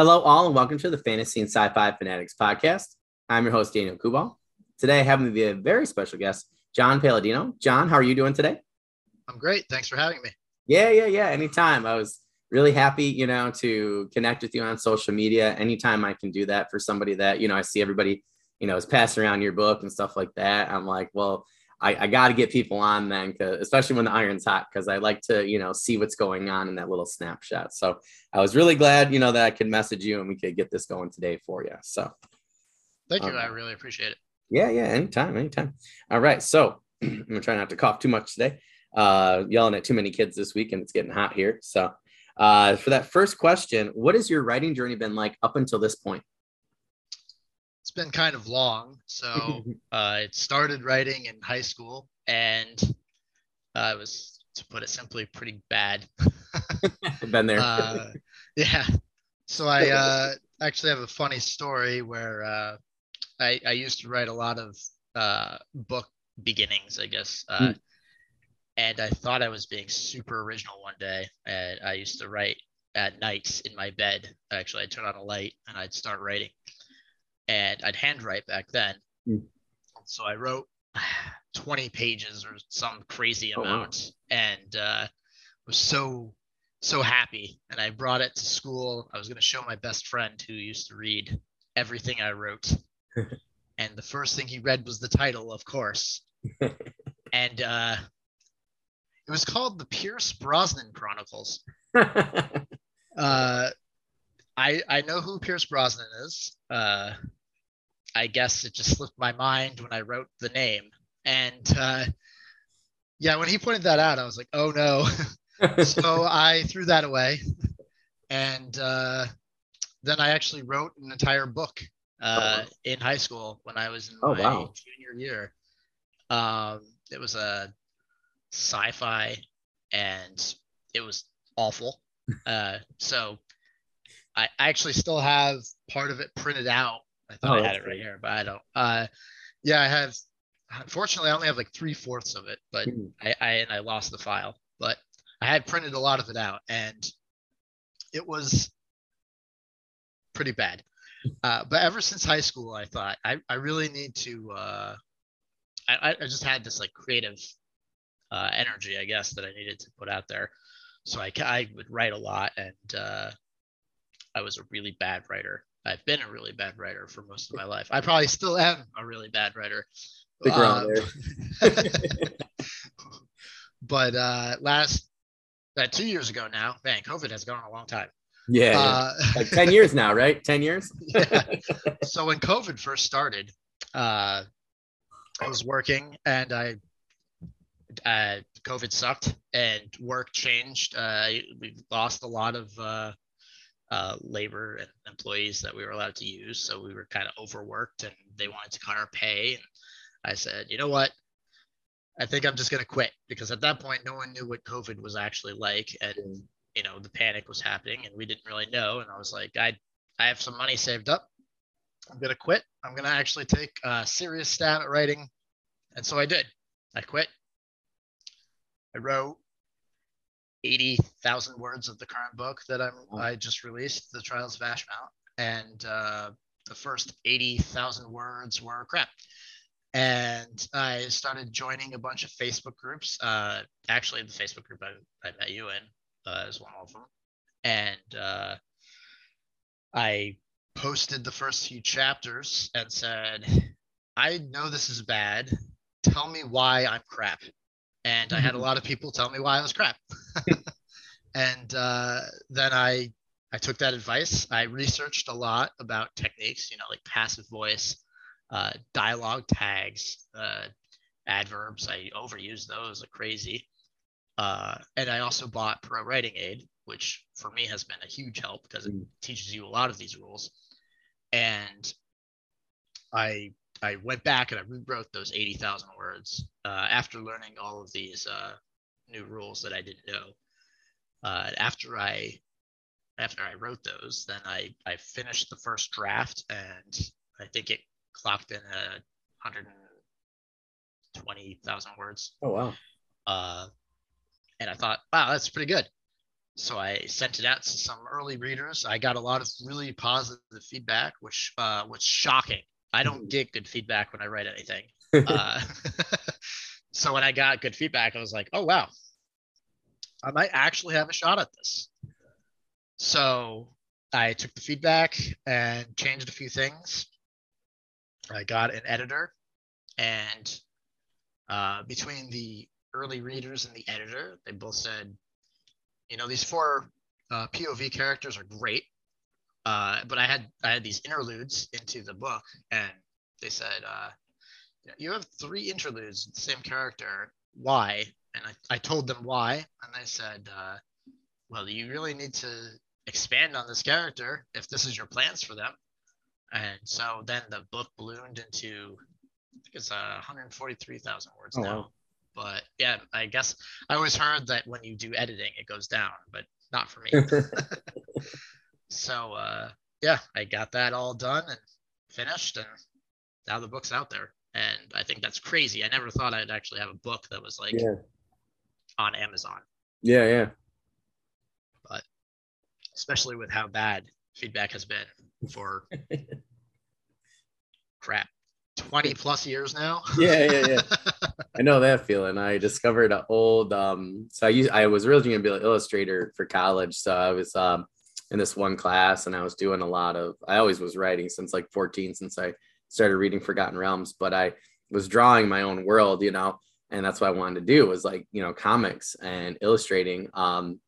Hello, all, and welcome to the Fantasy and Sci-Fi Fanatics podcast. I'm your host, Daniel Kubal. Today, I have with me a very special guest, John Palladino. John, how are you doing today? I'm great. Thanks for having me. Yeah, yeah, yeah. Anytime. I was really happy, you know, to connect with you on social media. Anytime I can do that for somebody that, you know, I see everybody, you know, is passing around your book and stuff like that. I'm like, well, I, I got to get people on then, especially when the iron's hot, because I like to, you know, see what's going on in that little snapshot. So I was really glad, you know, that I could message you and we could get this going today for you. So thank you. Um, I really appreciate it. Yeah, yeah, anytime, anytime. All right. So I'm gonna try not to cough too much today. Uh, yelling at too many kids this week and it's getting hot here. So uh, for that first question, what has your writing journey been like up until this point? It's been kind of long. So uh, it started writing in high school, and uh, was, to put it simply, pretty bad. been there. uh, yeah. So I uh, actually have a funny story where uh, I, I used to write a lot of uh, book beginnings, I guess. Mm. And I thought I was being super original one day. And I used to write at nights in my bed. Actually, I'd turn on a light and I'd start writing and I'd handwrite back then. Mm. So I wrote 20 pages or some crazy amount oh, wow. and uh, was so so happy and i brought it to school i was going to show my best friend who used to read everything i wrote and the first thing he read was the title of course and uh, it was called the pierce brosnan chronicles uh, I, I know who pierce brosnan is uh, I guess it just slipped my mind when I wrote the name. And uh, yeah, when he pointed that out, I was like, oh no. so I threw that away. And uh, then I actually wrote an entire book uh, oh. in high school when I was in oh, my wow. junior year. Um, it was a sci fi and it was awful. Uh, so I actually still have part of it printed out I thought oh, I had it right here, but I don't. Uh, yeah, I have. Unfortunately, I only have like three fourths of it, but mm-hmm. I, I and I lost the file. But I had printed a lot of it out, and it was pretty bad. Uh, but ever since high school, I thought I, I really need to. Uh, I, I just had this like creative uh, energy, I guess, that I needed to put out there. So I, I would write a lot, and uh, I was a really bad writer. I've been a really bad writer for most of my life. I probably still am a really bad writer. The Um, but uh, last uh, two years ago now, man, COVID has gone a long time. Yeah, uh, like ten years now, right? Ten years. yeah. So when COVID first started, uh, I was working and I uh, COVID sucked and work changed. Uh, we lost a lot of uh, uh, labor and employees that we were allowed to use. So we were kind of overworked and they wanted to cut our pay. And I said, you know what? I think I'm just going to quit because at that point, no one knew what COVID was actually like. And, you know, the panic was happening and we didn't really know. And I was like, I, I have some money saved up. I'm going to quit. I'm going to actually take a serious stab at writing. And so I did. I quit. I wrote 80,000 words of the current book that I'm, I just released, The Trials of Ashmount. And uh, the first 80,000 words were crap. And I started joining a bunch of Facebook groups. Uh, actually, the Facebook group I, I met you in uh, is one of them. And uh, I posted the first few chapters and said, I know this is bad. Tell me why I'm crap and I had a lot of people tell me why I was crap. and uh, then I I took that advice. I researched a lot about techniques, you know, like passive voice, uh, dialogue tags, uh, adverbs. I overuse those like crazy. Uh, and I also bought Pro Writing Aid, which for me has been a huge help because it mm. teaches you a lot of these rules. And I I went back and I rewrote those 80,000 words uh, after learning all of these uh, new rules that I didn't know. Uh, after I after I wrote those, then I I finished the first draft and I think it clocked in a 120,000 words. Oh wow! Uh, and I thought, wow, that's pretty good. so I sent it out to some early readers. I got a lot of really positive feedback, which uh, was shocking. I don't get good feedback when I write anything. uh, so when I got good feedback, I was like, oh wow, I might actually have a shot at this. So I took the feedback and changed a few things. I got an editor, and uh, between the early readers and the editor, they both said, you know, these four uh, POV characters are great, uh, but I had I had these interludes into the book, and they said, uh, you have three interludes the same character. Why? And I, I told them why, and they said, uh, well, you really need to expand on this character if this is your plans for them. And so then the book ballooned into, I think it's uh, 143,000 words oh, now. Wow. But yeah, I guess I always heard that when you do editing, it goes down, but not for me. so uh, yeah, I got that all done and finished, and now the book's out there. And I think that's crazy. I never thought I'd actually have a book that was like yeah. on Amazon. Yeah, yeah But especially with how bad feedback has been for crap 20 plus years now yeah yeah yeah i know that feeling i discovered an old um so i used i was originally going to be an illustrator for college so i was um in this one class and i was doing a lot of i always was writing since like 14 since i started reading forgotten realms but i was drawing my own world you know and that's what i wanted to do was like you know comics and illustrating um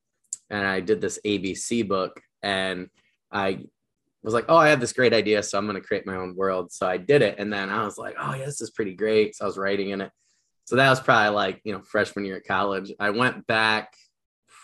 and I did this ABC book and I was like, oh, I have this great idea, so I'm going to create my own world. So I did it, and then I was like, oh yeah, this is pretty great. So I was writing in it. So that was probably like you know freshman year at college. I went back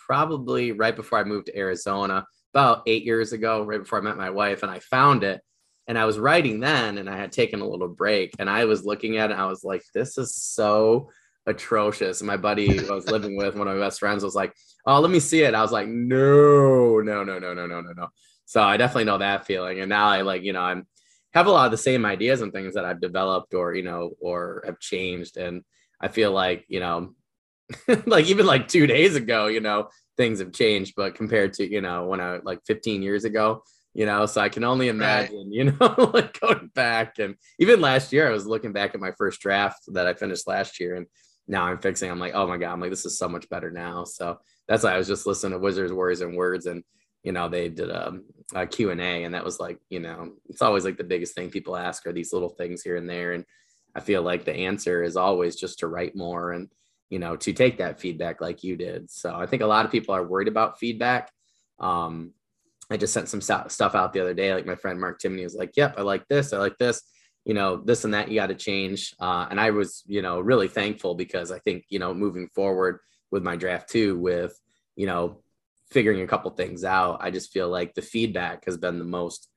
probably right before I moved to Arizona, about eight years ago, right before I met my wife, and I found it. And I was writing then, and I had taken a little break, and I was looking at it. and I was like, this is so atrocious. And my buddy I was living with, one of my best friends, was like, "Oh, let me see it." I was like, "No, no, no, no, no, no, no, no." So I definitely know that feeling. And now I like, you know, I'm have a lot of the same ideas and things that I've developed or you know or have changed. And I feel like you know, like even like two days ago, you know, things have changed. But compared to you know when I like 15 years ago, you know so i can only imagine right. you know like going back and even last year i was looking back at my first draft that i finished last year and now I'm fixing. I'm like, oh my god, I'm like, this is so much better now. So that's why I was just listening to Wizards, Warriors, and Words, and you know they did a, a Q and A, and that was like, you know, it's always like the biggest thing people ask are these little things here and there, and I feel like the answer is always just to write more and you know to take that feedback like you did. So I think a lot of people are worried about feedback. Um, I just sent some stuff out the other day. Like my friend Mark Timney was like, "Yep, I like this. I like this." you know, this and that you got to change. Uh, and I was, you know, really thankful because I think, you know, moving forward with my draft two, with, you know, figuring a couple things out, I just feel like the feedback has been the most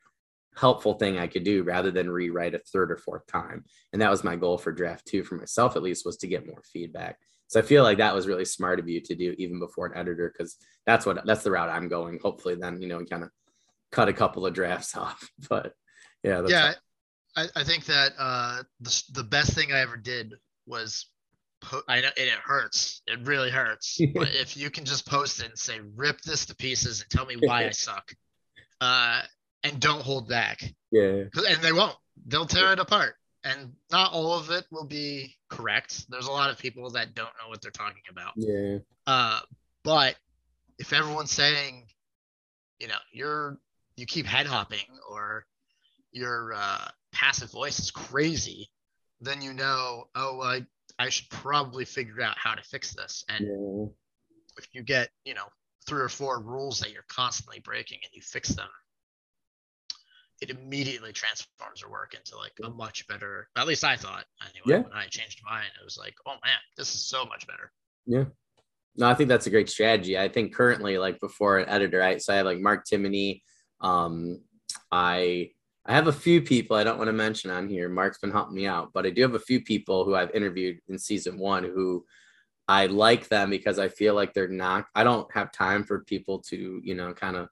helpful thing I could do rather than rewrite a third or fourth time. And that was my goal for draft two for myself, at least, was to get more feedback. So I feel like that was really smart of you to do even before an editor, because that's what that's the route I'm going. Hopefully, then you know, kind of cut a couple of drafts off. But yeah, yeah. I, I think that uh, the, the best thing I ever did was po- I know and it hurts. It really hurts. but if you can just post it and say, rip this to pieces and tell me why I suck. Uh, and don't hold back. Yeah. And they won't. They'll tear it apart. And not all of it will be correct. There's a lot of people that don't know what they're talking about. Yeah. Uh, but if everyone's saying, you know, you're you keep head hopping or you're uh, passive voice is crazy, then you know, oh, I I should probably figure out how to fix this. And yeah. if you get, you know, three or four rules that you're constantly breaking and you fix them, it immediately transforms your work into like a much better. At least I thought anyway. Yeah. When I changed mine, it was like, oh man, this is so much better. Yeah. No, I think that's a great strategy. I think currently, like before an editor, I so I have like Mark Timoney. Um, I I have a few people I don't want to mention on here. Mark's been helping me out, but I do have a few people who I've interviewed in season one who I like them because I feel like they're not, I don't have time for people to, you know, kind of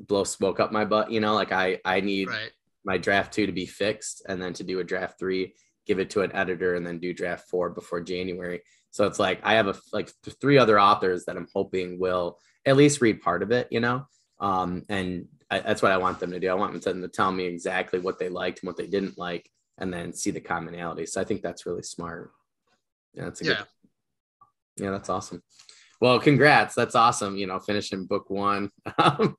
blow smoke up my butt, you know, like I, I need right. my draft two to be fixed and then to do a draft three, give it to an editor and then do draft four before January. So it's like, I have a, like three other authors that I'm hoping will at least read part of it, you know. Um, and I, that's what I want them to do. I want them to tell me exactly what they liked and what they didn't like, and then see the commonality. So I think that's really smart. Yeah, that's a Yeah. good. Yeah, that's awesome. Well, congrats. That's awesome. You know, finishing book one. I'm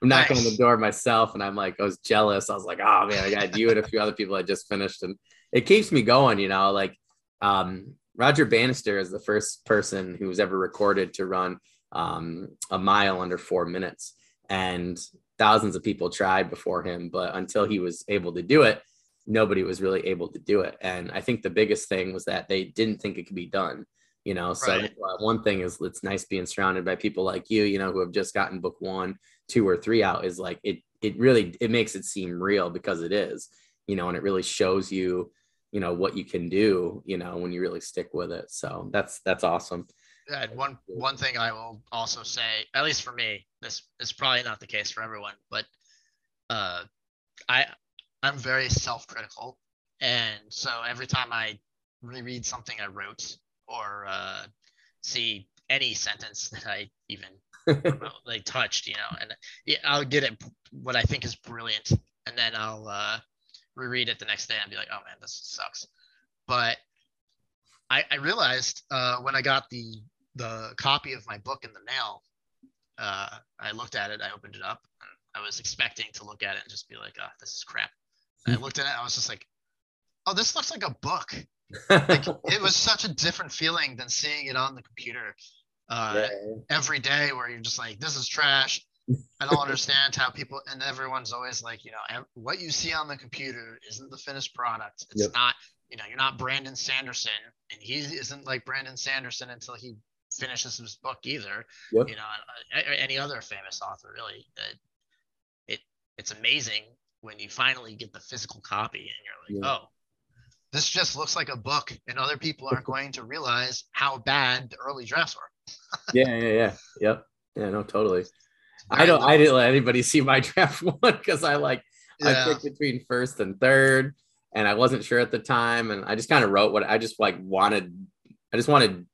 knocking on the door myself, and I'm like, I was jealous. I was like, oh man, I got you and a few other people I just finished, and it keeps me going. You know, like um, Roger Bannister is the first person who was ever recorded to run um, a mile under four minutes, and thousands of people tried before him, but until he was able to do it, nobody was really able to do it. And I think the biggest thing was that they didn't think it could be done. You know, so Right. uh, one thing is it's nice being surrounded by people like you, you know, who have just gotten book one, two, or three out. Is like it. It really it makes it seem real because it is, you know, and it really shows you, you know, what you can do, you know, when you really stick with it. So that's that's awesome. Yeah, one one thing I will also say, at least for me, this is probably not the case for everyone, but uh, I I'm very self-critical, and so every time I reread something I wrote or uh, see any sentence that I even like touched, you know, and yeah, I'll get it what I think is brilliant, and then I'll uh, reread it the next day and be like, oh man, this sucks. But I, I realized uh, when I got the the copy of my book in the mail, uh, I looked at it, I opened it up, and I was expecting to look at it and just be like, oh, this is crap. And I looked at it, I was just like, oh, this looks like a book. Like, it was such a different feeling than seeing it on the computer uh, every day, where you're just like, this is trash. I don't understand how people, and everyone's always like, you know, what you see on the computer isn't the finished product. It's Yep. not, you know, you're not Brandon Sanderson, and he isn't like Brandon Sanderson until he finishes his book either. Yep. You know, uh, any other famous author really. Uh, it it's amazing when you finally get the physical copy and you're like, Yeah. oh, this just looks like a book, and other people aren't going to realize how bad the early drafts were. yeah, yeah, yeah. Yep. Yeah, no, totally. I don't I didn't let anybody see my draft one because I like I picked between first and third, and I wasn't sure at the time, and I just kind of wrote what I just like wanted. I just wanted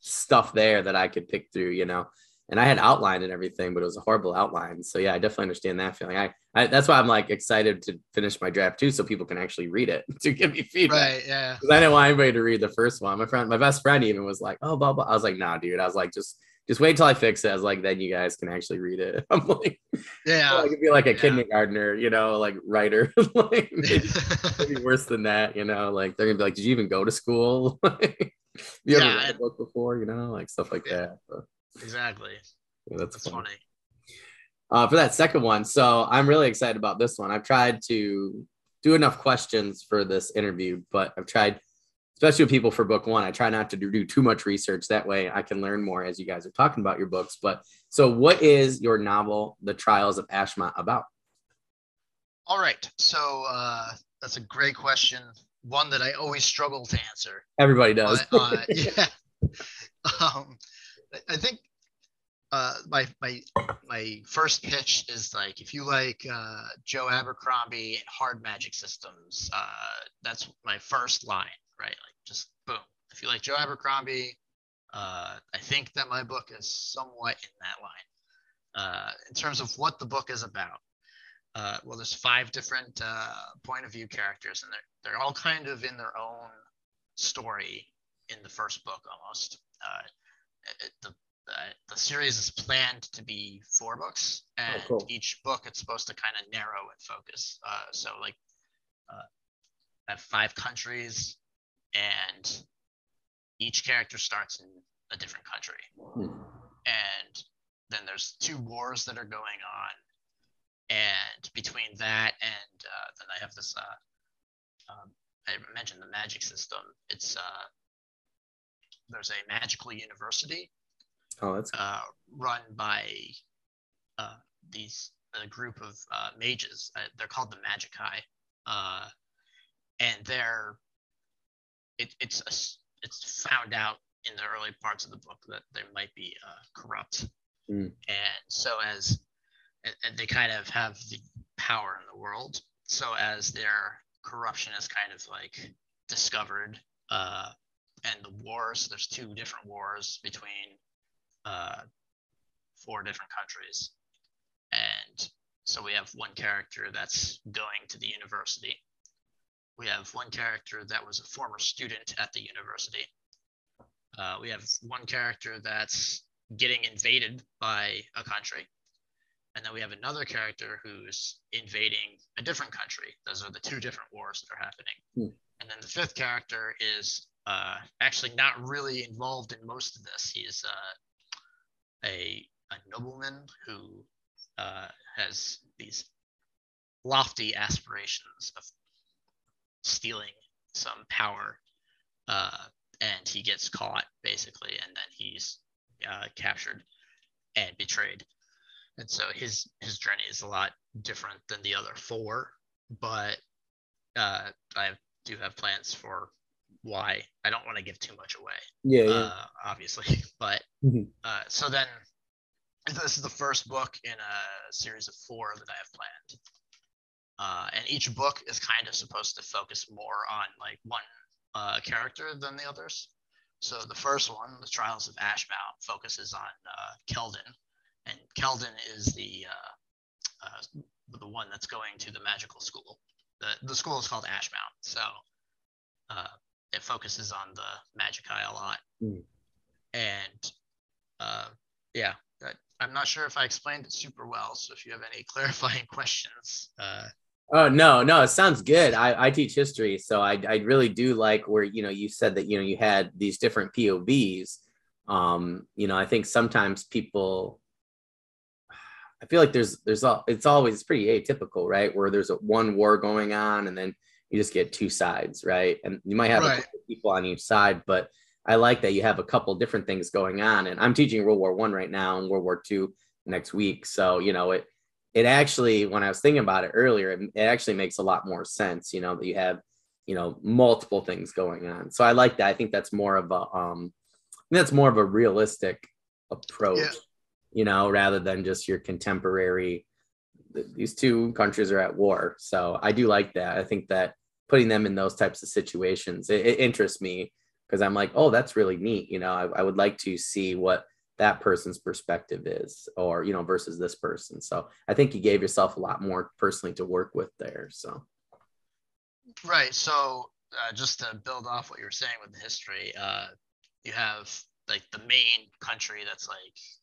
stuff there that I could pick through, you know. And I had outlined and everything, but it was a horrible outline. So yeah, I definitely understand that feeling. I, I that's why I'm like excited to finish my draft too, so people can actually read it to give me feedback. Right. Yeah. Because I didn't want anybody to read the first one. My friend, my best friend, even was like, "Oh, blah blah." I was like, "Nah, dude." I was like, "Just, just wait till I fix it." I was like, "Then you guys can actually read it." I'm like, Yeah. I could be like a Yeah. kindergartner, you know, like writer. like maybe, maybe worse than that, you know. Like they're gonna be like, "Did you even go to school?" You ever Yeah, read a book before? You know, like stuff like Yeah. that. So, exactly. yeah, that's, That's funny. funny. uh, for that second one. So I'm really excited about this one. I've tried to do enough questions for this interview, but I've tried, especially with people for book one, I try not to do, too much research. That way I can learn more as you guys are talking about your books. But so, what is your novel, The Trials of Ashmount, about? All right. So uh, that's a great question. One that I always struggle to answer. Everybody does. But, uh, yeah. Um, I- think uh, my my my first pitch is like if you like uh, Joe Abercrombie and hard magic systems, uh, that's my first line, right? Like just boom. If you like Joe Abercrombie, uh, I think that my book is somewhat in that line. Uh, in terms of what the book is about, uh, well, there's five different point of view characters, and they're they're all kind of in their own story in the first book almost. It, the uh, the series is planned to be four books, and cool. each book it's supposed to kind of narrow and focus. Uh, so like, uh, I have five countries, and each character starts in a different country, Hmm. and then there's two wars that are going on, and between that and uh, then I have this. Uh, um, I mentioned the magic system. It's uh, there's a magical university Oh, that's uh, run by uh, these a group of uh, mages. Uh, they're called the Magicae, uh, and they're it, it's a it's found out in the early parts of the book that they might be uh, corrupt, Mm. and so as and, and they kind of have the power in the world. So as their corruption is kind of like discovered, uh, and the wars, there's two different wars between uh, four different countries. And so we have one character that's going to the university. We have one character that was a former student at the university. Uh, we have one character that's getting invaded by a country. And then we have another character who's invading a different country. Those are the two different wars that are happening. Hmm. And then the fifth character is uh, actually not really involved in most of this. He's uh, a, a nobleman who uh, has these lofty aspirations of stealing some power uh, and he gets caught basically and then he's uh, captured and betrayed and so his his journey is a lot different than the other four but uh, i do have plans for why i don't want to give too much away yeah, yeah. Uh, obviously but mm-hmm. uh, so then this is the first book in a series of four that i have planned uh, and each book is kind of supposed to focus more on like one uh, character than the others. So the first one, The Trials of Ashmount, focuses on uh, Keldon, and Keldon is the uh, uh, the one that's going to the magical school. The the school is called Ashmount, so uh, it focuses on the Magicae a lot. Mm. And uh, yeah, I'm not sure if I explained it super well. So if you have any clarifying questions, uh, Oh no, no, it sounds good. I, I teach history, so I, I really do like where you know you said that you know you had these different POVs. Um, you know, I think sometimes people, I feel like there's there's a, it's always it's pretty atypical, right? Where there's a one war going on, and then you just get two sides, right? And you might have right. people on each side, but I like that you have a couple different things going on. And I'm teaching World War One right now and World War Two next week, so you know it it actually, when I was thinking about it earlier, it, it actually makes a lot more sense, you know, that you have, you know, multiple things going on. So I like that. I think that's more of a, um, that's more of a realistic approach, yeah. you know, rather than just your contemporary. These two countries are at war, so I do like that. I think that putting them in those types of situations it, it interests me because I'm like, oh, that's really neat. You know, I, I would like to see what that person's perspective is or you know versus this person so i think you gave yourself a lot more personally to work with there so right so uh, just to build off what you were saying with the history uh, you have like the main country that's like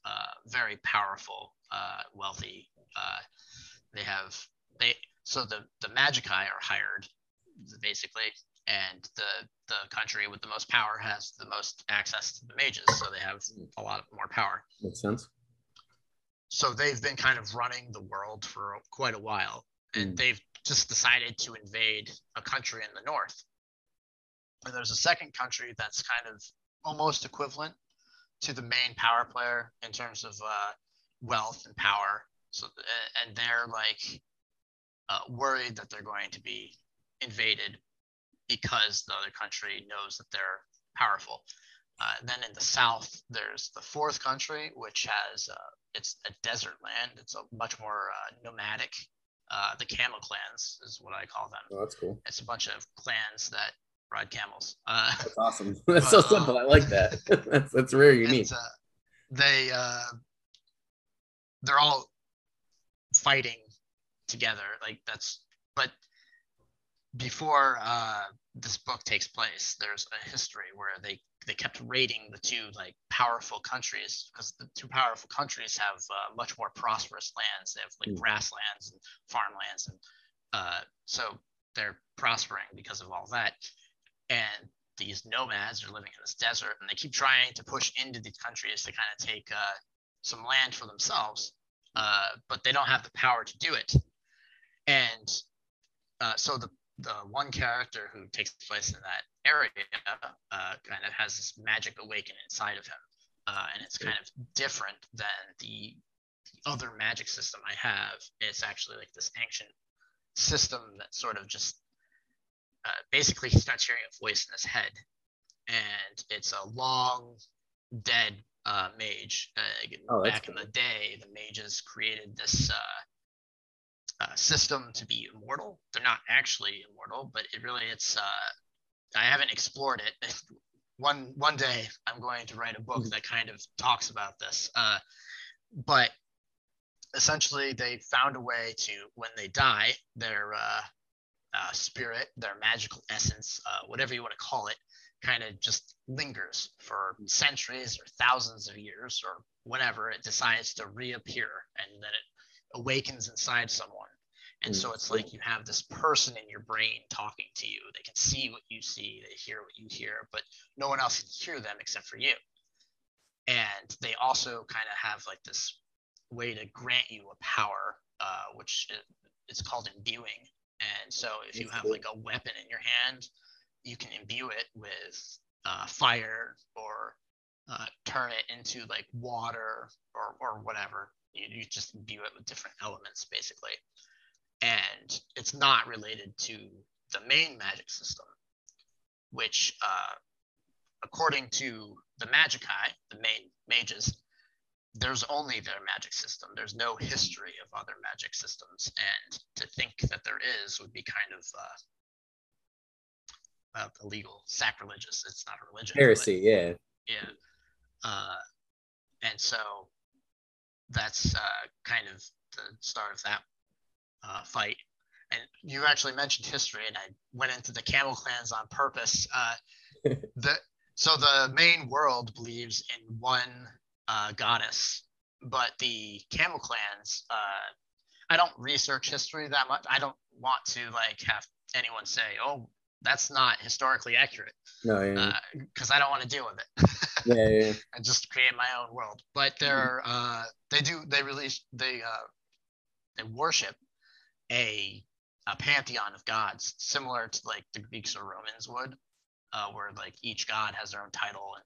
uh, very powerful uh, wealthy uh, they have they so the the magicae are hired basically and the the country with the most power has the most access to the mages, so they have a lot more power. Makes sense. So they've been kind of running the world for quite a while, and mm. they've just decided to invade a country in the north. And there's a second country that's kind of almost equivalent to the main power player in terms of uh, wealth and power. So, and they're like uh, worried that they're going to be invaded because the other country knows that they're powerful. Uh, then in the south, there's the fourth country, which has uh, it's a desert land. It's a much more uh, nomadic. Uh, the camel clans is what I call them. Oh, that's cool. It's a bunch of clans that ride camels. Uh, that's awesome. That's but, so simple. I like that. that's that's very unique. Uh, they they're all fighting together. Like that's but before uh, this book takes place, there's a history where they they kept raiding the two like powerful countries because the two powerful countries have uh, much more prosperous lands. They have like mm. grasslands and farmlands, and uh, so they're prospering because of all that. And these nomads are living in this desert, and they keep trying to push into these countries to kind of take uh, some land for themselves, uh, but they don't have the power to do it. And uh, so the the one character who takes place in that area uh, kind of has this magic awaken inside of him. Uh, and it's kind of different than the, the other magic system I have. It's actually like this ancient system that sort of just uh, basically he starts hearing a voice in his head. And it's a long dead uh, mage. Uh, oh, back cool. in the day, the mages created this uh, uh, system to be immortal. They're not actually immortal, but it really it's. Uh, I haven't explored it. one one day I'm going to write a book mm-hmm. that kind of talks about this. Uh, but essentially, they found a way to, when they die, their uh, uh, spirit, their magical essence, uh, whatever you want to call it, kind of just lingers for centuries or thousands of years or whenever it decides to reappear and then it awakens inside someone. And so it's like you have this person in your brain talking to you. They can see what you see, they hear what you hear, but no one else can hear them except for you. And they also kind of have like this way to grant you a power, uh, which is, called imbuing. And so if you have like a weapon in your hand, you can imbue it with uh, fire or uh, turn it into like water or, or whatever. You, you just imbue it with different elements basically. And it's not related to the main magic system, which, uh, according to the Magicae, the main mages, there's only their magic system. There's no history of other magic systems. And to think that there is would be kind of uh, uh, illegal, sacrilegious. It's not a religion. Heresy, yeah. Yeah. Uh, and so that's uh, kind of the start of that uh, fight. And you actually mentioned history, and I went into the camel clans on purpose. Uh, the, so the main world believes in one uh, goddess, but the camel clans, uh, I don't research history that much. I don't want to like have anyone say, "Oh, that's not historically accurate." No, yeah. Because uh, I don't want to deal with it. yeah, yeah. And just create my own world. But they're mm-hmm. uh, they do they release they uh, they worship a a pantheon of gods, similar to like the Greeks or Romans would, uh, where like each god has their own title and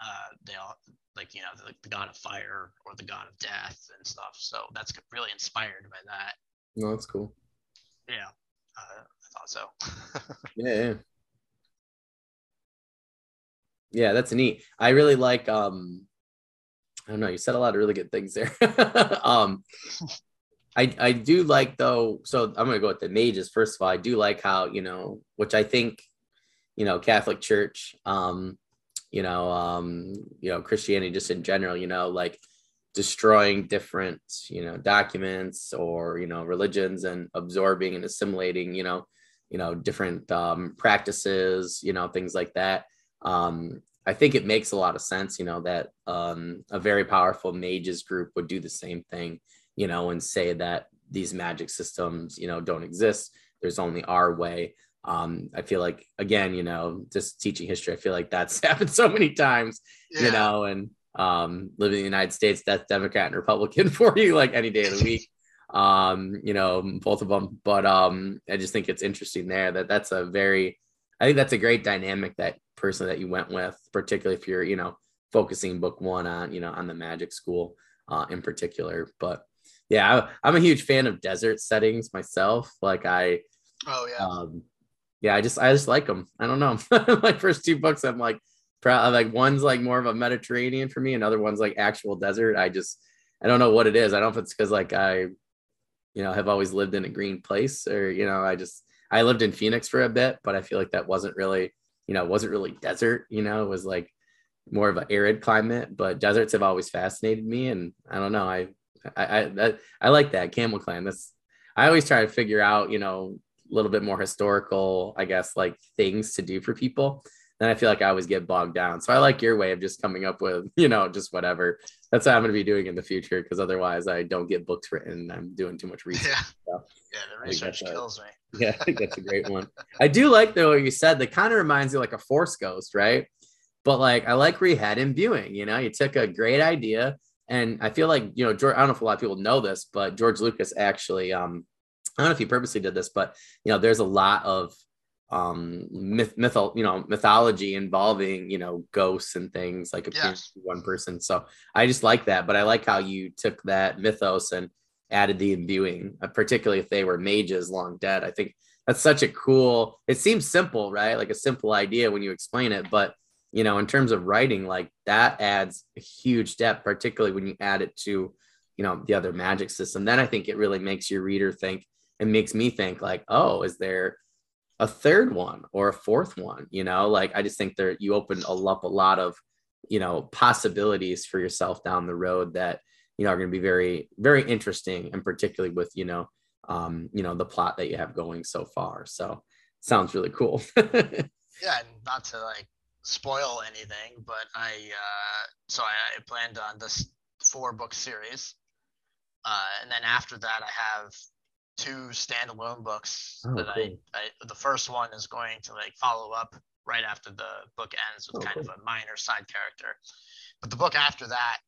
uh, they all like you know the, the, god of fire or the god of death and stuff. So that's really inspired by that. No, that's cool. Yeah, uh, I thought so. yeah, yeah. Yeah, that's neat. I really like um I don't know, you said a lot of really good things there. um I I do like though. So I'm gonna go with the mages first of all. I do like how you know, which I think, you know, Catholic Church, um, you know, um, you know, Christianity just in general, you know, like destroying different, you know, documents or you know religions and absorbing and assimilating, you know, you know, different um, practices, you know, things like that. Um, I think it makes a lot of sense, you know, that um, a very powerful mages group would do the same thing you know, and say that these magic systems, you know, don't exist. There's only our way. Um, I feel like again, you know, just teaching history, I feel like that's happened so many times, yeah. you know, and um, living in the United States, that's Democrat and Republican for you, like any day of the week. um, you know, both of them. But um, I just think it's interesting there that that's a very, I think that's a great dynamic that person that you went with, particularly if you're, you know, focusing book one on, you know, on the magic school uh, in particular. But yeah, I, am a huge fan of desert settings myself. Like I, oh yeah, um, yeah, I just I just like them. I don't know. My first two books, I'm like, proud. Like one's like more of a Mediterranean for me, another one's like actual desert. I just I don't know what it is. I don't know if it's because like I, you know, have always lived in a green place, or you know, I just I lived in Phoenix for a bit, but I feel like that wasn't really, you know, wasn't really desert. You know, it was like more of an arid climate. But deserts have always fascinated me, and I don't know. I I I, I like that Camel Clan. That's I always try to figure out, you know, a little bit more historical, I guess, like things to do for people. Then I feel like I always get bogged down. So I like your way of just coming up with, you know, just whatever. That's what I'm going to be doing in the future because otherwise I don't get books written. I'm doing too much research. Yeah, so yeah the research kills a, me. Yeah, I think that's a great one. I do like though what you said. That kind of reminds you like a Force Ghost, right? But like I like where you had imbuing. You know, you took a great idea and I feel like, you know, George, I don't know if a lot of people know this, but George Lucas actually, um, I don't know if he purposely did this, but you know, there's a lot of um myth, myth you know mythology involving you know ghosts and things like appearing yes. one person. So i just like that but i like how you took that mythos and added the imbuing uh, particularly if they were mages long dead. I think that's such a cool it seems simple right? Like a simple idea when you explain it but you know in terms of writing like that adds a huge depth particularly when you add it to you know the other magic system. Then i think it really makes your reader think and makes me think like oh is there a third one or a fourth one? You know like i just think there you open up a lot of you know possibilities for yourself down the road that you know are going to be very very interesting and particularly with you know um you know the plot that you have going so far. So sounds really cool. Yeah and not to like spoil anything but i uh so i, I planned on this four book series uh and then after that i have two standalone books oh, that cool. I, I the first one is going to like follow up right after the book ends with oh, kind cool. of a minor side character but the book after that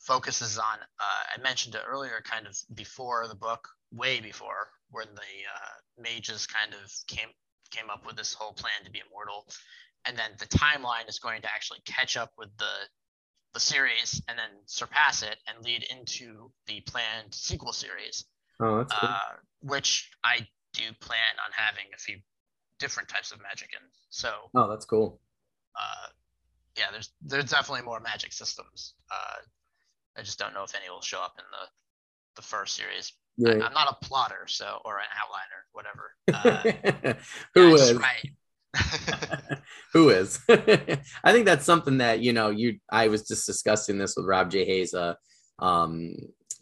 focuses on uh, i mentioned it earlier kind of before the book way before when the uh, mages kind of came came up with this whole plan to be immortal and then the timeline is going to actually catch up with the the series and then surpass it and lead into the planned sequel series oh, that's cool. uh, which i do plan on having a few different types of magic in so oh that's cool uh, yeah there's there's definitely more magic systems uh, I just don't know if any will show up in the the first series. I, am not a plotter, so or an outliner, whatever. Uh, Who is right? Who is? I think that's something that you know. You, I was just discussing this with Rob J. Hayes. Uh, um,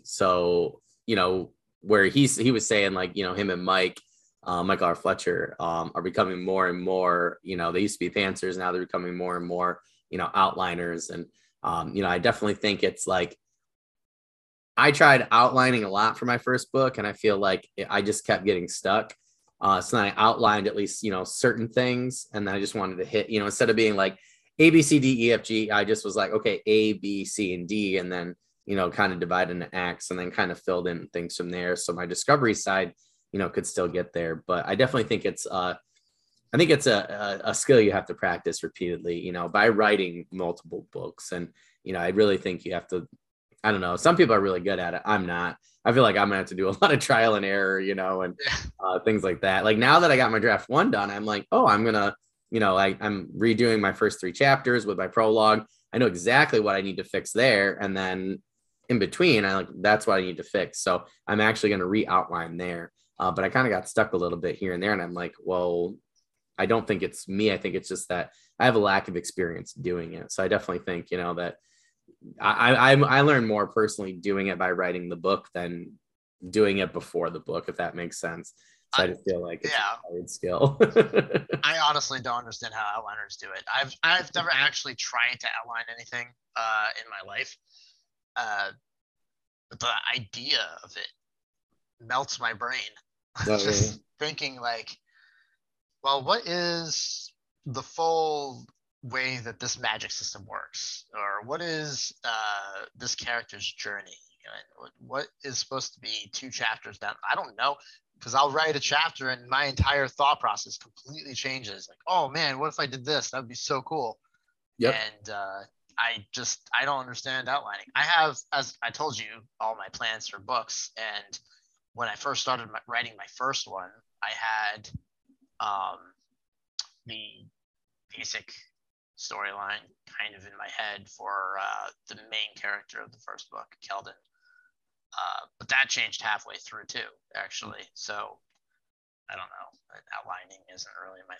so you know where he's he was saying like you know him and Mike, uh, Michael R. Fletcher, um, are becoming more and more. You know, they used to be pantsers, now they're becoming more and more. You know, outliners, and um, you know, I definitely think it's like I tried outlining a lot for my first book, and I feel like I just kept getting stuck. Uh, so then I outlined at least you know certain things, and then I just wanted to hit you know instead of being like A B C D E F G, I just was like okay A B C and D, and then you know kind of divided into acts, and then kind of filled in things from there. So my discovery side, you know, could still get there, but I definitely think it's uh, I think it's a, a, a skill you have to practice repeatedly, you know, by writing multiple books. And, you know, I really think you have to, I don't know, some people are really good at it. I'm not. I feel like I'm gonna have to do a lot of trial and error, you know, and uh, things like that. Like now that I got my draft one done, I'm like, oh, I'm gonna, you know, I, I'm redoing my first three chapters with my prologue. I know exactly what I need to fix there. And then in between, I like that's what I need to fix. So I'm actually gonna re-outline there. Uh, but I kind of got stuck a little bit here and there. And I'm like, well, I don't think it's me. I think it's just that I have a lack of experience doing it. So I definitely think, you know, that I, I, I learned more personally doing it by writing the book than doing it before the book, if that makes sense. So I, I just feel like it's yeah. a hard skill. I honestly don't understand how outliners do it. I've I've never actually tried to outline anything uh, in my life. Uh, but the idea of it melts my brain. Oh, just thinking like well, what is the full way that this magic system works? Or what is uh, this character's journey? what is supposed to be two chapters down? I don't know because I'll write a chapter and my entire thought process completely changes. Like, oh man, what if I did this? That would be so cool. Yep. And uh, I just I don't understand outlining. I have, as I told you, all my plans for books. And when I first started my, writing my first one, I had um, the basic storyline kind of in my head for uh, the main character of the first book, Keldon. Uh, but that changed halfway through too, actually. So I don't know. Outlining isn't really my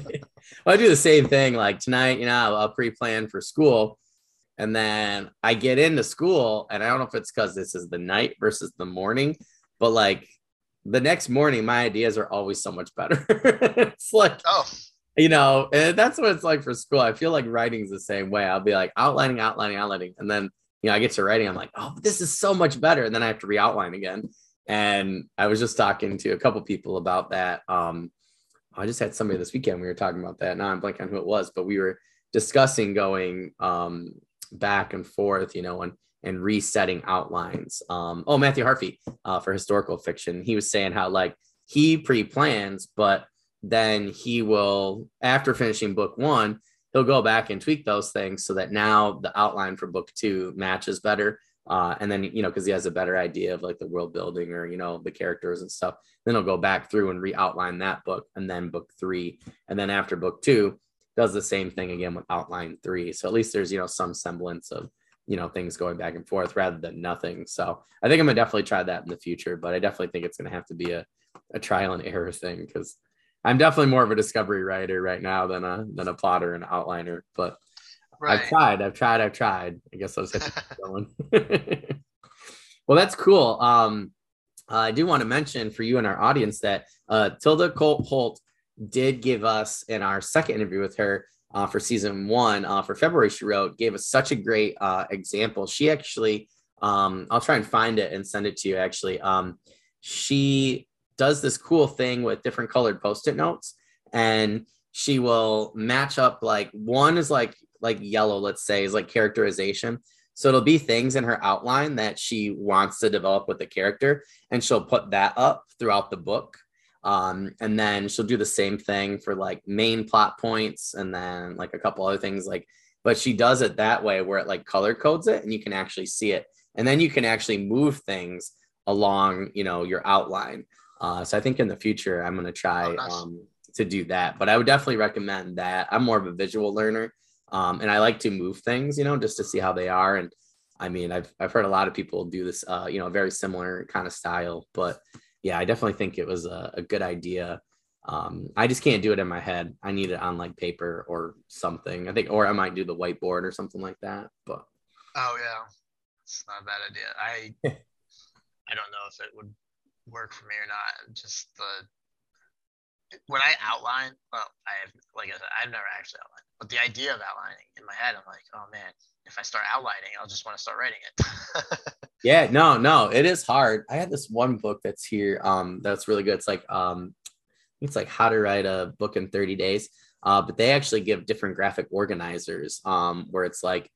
thing. well, I do the same thing. Like tonight, you know, I'll pre-plan for school, and then I get into school, and I don't know if it's because this is the night versus the morning, but like the next morning, my ideas are always so much better. it's like, oh, you know, that's what it's like for school. I feel like writing's the same way. I'll be like outlining, outlining, outlining, and then you know, I get to writing. I'm like, oh, this is so much better, and then I have to re-outline again. And I was just talking to a couple people about that. Um, I just had somebody this weekend. We were talking about that. Now I'm blanking on who it was, but we were discussing going um, back and forth, you know, and and resetting outlines. Um, oh, Matthew Harffy uh, for historical fiction. He was saying how like he pre-plans, but then he will, after finishing book one, he'll go back and tweak those things so that now the outline for book two matches better. Uh, and then you know because he has a better idea of like the world building or you know the characters and stuff then he'll go back through and re-outline that book and then book three. And then after book two does the same thing again with outline three. So at least there's you know some semblance of you know things going back and forth rather than nothing. So i think i'm gonna definitely try that in the future but i definitely think it's gonna have to be a, a trial and error thing because i'm definitely more of a discovery writer right now than a than a plotter and outliner but right. i've tried i've tried i've tried i guess i was going well, that's cool. Um, I do want to mention for you and our audience that uh, Tilda Colt Holt did give us in our second interview with her uh, for season one uh, for February. She wrote gave us such a great uh, example. She actually, um, I'll try and find it and send it to you. Actually, um, she does this cool thing with different colored post-it notes, and she will match up like one is like like yellow, let's say, is like characterization. So it'll be things in her outline that she wants to develop with the character, and she'll put that up throughout the book. Um, and then she'll do the same thing for like main plot points and then like a couple other things like but she does it that way where it like color codes it and you can actually see it and then you can actually move things along you know your outline uh, so i think in the future i'm going to try oh, nice. um, to do that but i would definitely recommend that i'm more of a visual learner um, and i like to move things you know just to see how they are and i mean i've, I've heard a lot of people do this uh, you know very similar kind of style but yeah, I definitely think it was a, a good idea. Um, I just can't do it in my head. I need it on like paper or something. I think, or I might do the whiteboard or something like that. But oh yeah, it's not a bad idea. I I don't know if it would work for me or not. Just the when I outline, well, I have like I said, I've never actually outlined, but the idea of outlining in my head, I'm like, oh man, if I start outlining, I'll just want to start writing it. yeah, no, no, it is hard. I had this one book that's here. Um, that's really good. It's like um, it's like how to write a book in 30 days. Uh, but they actually give different graphic organizers um, where it's like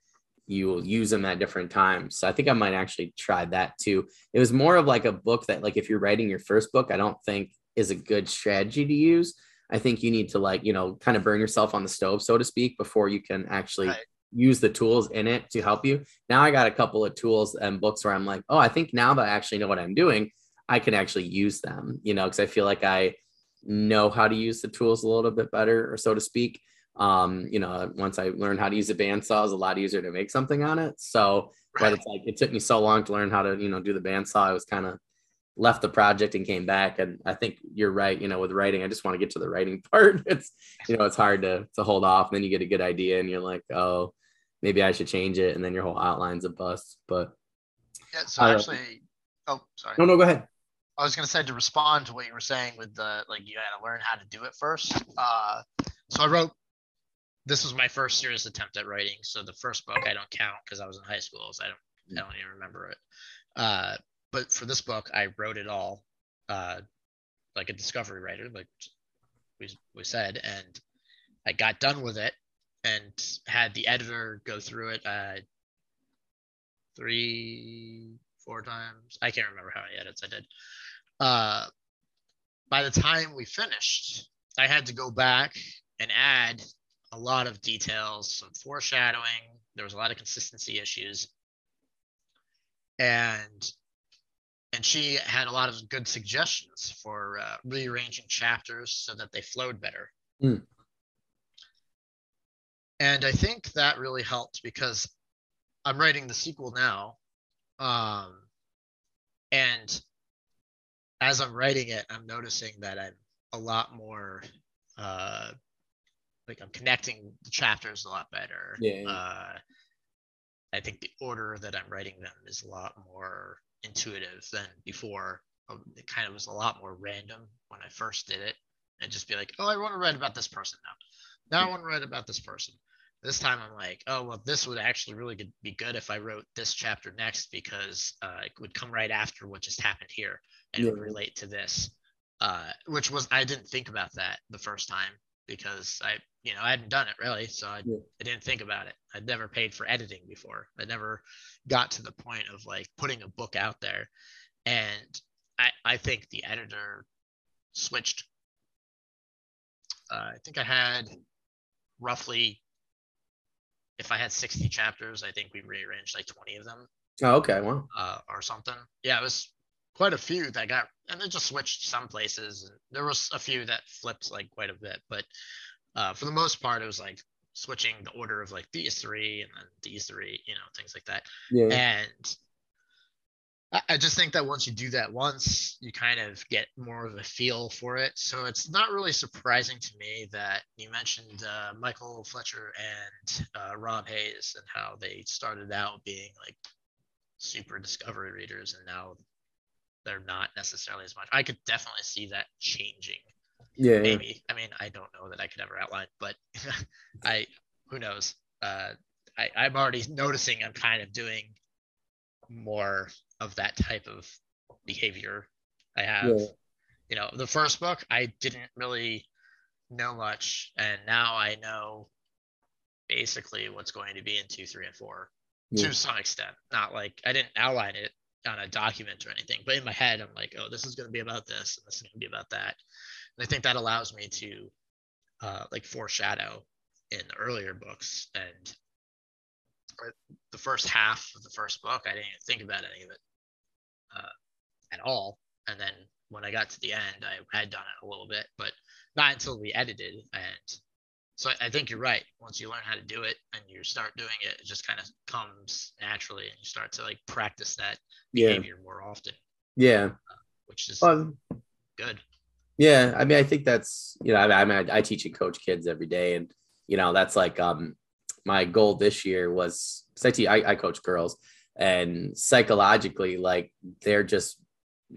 you will use them at different times. So I think I might actually try that too. It was more of like a book that like if you're writing your first book, I don't think is a good strategy to use. I think you need to like, you know, kind of burn yourself on the stove, so to speak, before you can actually right use the tools in it to help you. Now I got a couple of tools and books where I'm like, oh, I think now that I actually know what I'm doing, I can actually use them, you know, because I feel like I know how to use the tools a little bit better, or so to speak. Um, you know, once I learned how to use a bandsaw, it's a lot easier to make something on it. So, right. but it's like it took me so long to learn how to, you know, do the bandsaw. I was kind of left the project and came back. And I think you're right. You know, with writing, I just want to get to the writing part. It's, you know, it's hard to to hold off. And then you get a good idea, and you're like, oh, maybe I should change it, and then your whole outline's a bust. But yeah, so uh, actually, oh, sorry. No, no, go ahead. I was gonna say to respond to what you were saying with the like you had to learn how to do it first. Uh, so I wrote. This was my first serious attempt at writing. So the first book I don't count because I was in high school, so I don't I don't even remember it. Uh, but for this book, I wrote it all, uh, like a discovery writer, like we we said, and I got done with it and had the editor go through it uh, three, four times. I can't remember how many edits I did. Uh, by the time we finished, I had to go back and add a lot of details, some foreshadowing. There was a lot of consistency issues, and and she had a lot of good suggestions for uh, rearranging chapters so that they flowed better. Mm. And I think that really helped because I'm writing the sequel now. Um, and as I'm writing it, I'm noticing that I'm a lot more uh, like I'm connecting the chapters a lot better. Yeah. Uh, I think the order that I'm writing them is a lot more intuitive than before. Um, it kind of was a lot more random when I first did it, and just be like, "Oh, I want to write about this person now. Now I want to write about this person." This time I'm like, oh, well, this would actually really be good if I wrote this chapter next because uh, it would come right after what just happened here and yeah. it would relate to this. Uh, which was, I didn't think about that the first time because I, you know, I hadn't done it really. So I, yeah. I didn't think about it. I'd never paid for editing before. I never got to the point of like putting a book out there. And I, I think the editor switched. Uh, I think I had roughly if I had 60 chapters, I think we rearranged like 20 of them. Oh, okay. Wow. Uh, or something. Yeah, it was quite a few that got, and they just switched some places. There was a few that flipped like quite a bit, but uh, for the most part, it was like switching the order of like these three and then these three, you know, things like that. Yeah. And I just think that once you do that once, you kind of get more of a feel for it. So it's not really surprising to me that you mentioned uh, Michael Fletcher and uh, Rob Hayes and how they started out being like super discovery readers and now they're not necessarily as much. I could definitely see that changing. Yeah. Maybe. I mean, I don't know that I could ever outline, but I who knows. Uh I, I'm already noticing I'm kind of doing more of that type of behavior. I have Yeah. you know, the first book I didn't really know much and now I know basically what's going to be in two, three, and four Yeah. to some extent. Not like I didn't outline it on a document or anything, but in my head, I'm like, oh, this is going to be about this, and this is going to be about that. And I think that allows me to uh, like foreshadow in earlier books. And the first half of the first book, I didn't even think about any of it uh, at all. And then when I got to the end, I had done it a little bit, but not until we edited. And so I think you're right. Once you learn how to do it and you start doing it, it just kind of comes naturally, and you start to like practice that Yeah. behavior more often, Yeah. which is Um, good. Yeah, I mean, I think that's you know, I, I mean, I, I teach and coach kids every day, and you know, that's like um my goal this year was I, te- I I coach girls, and psychologically, like they're just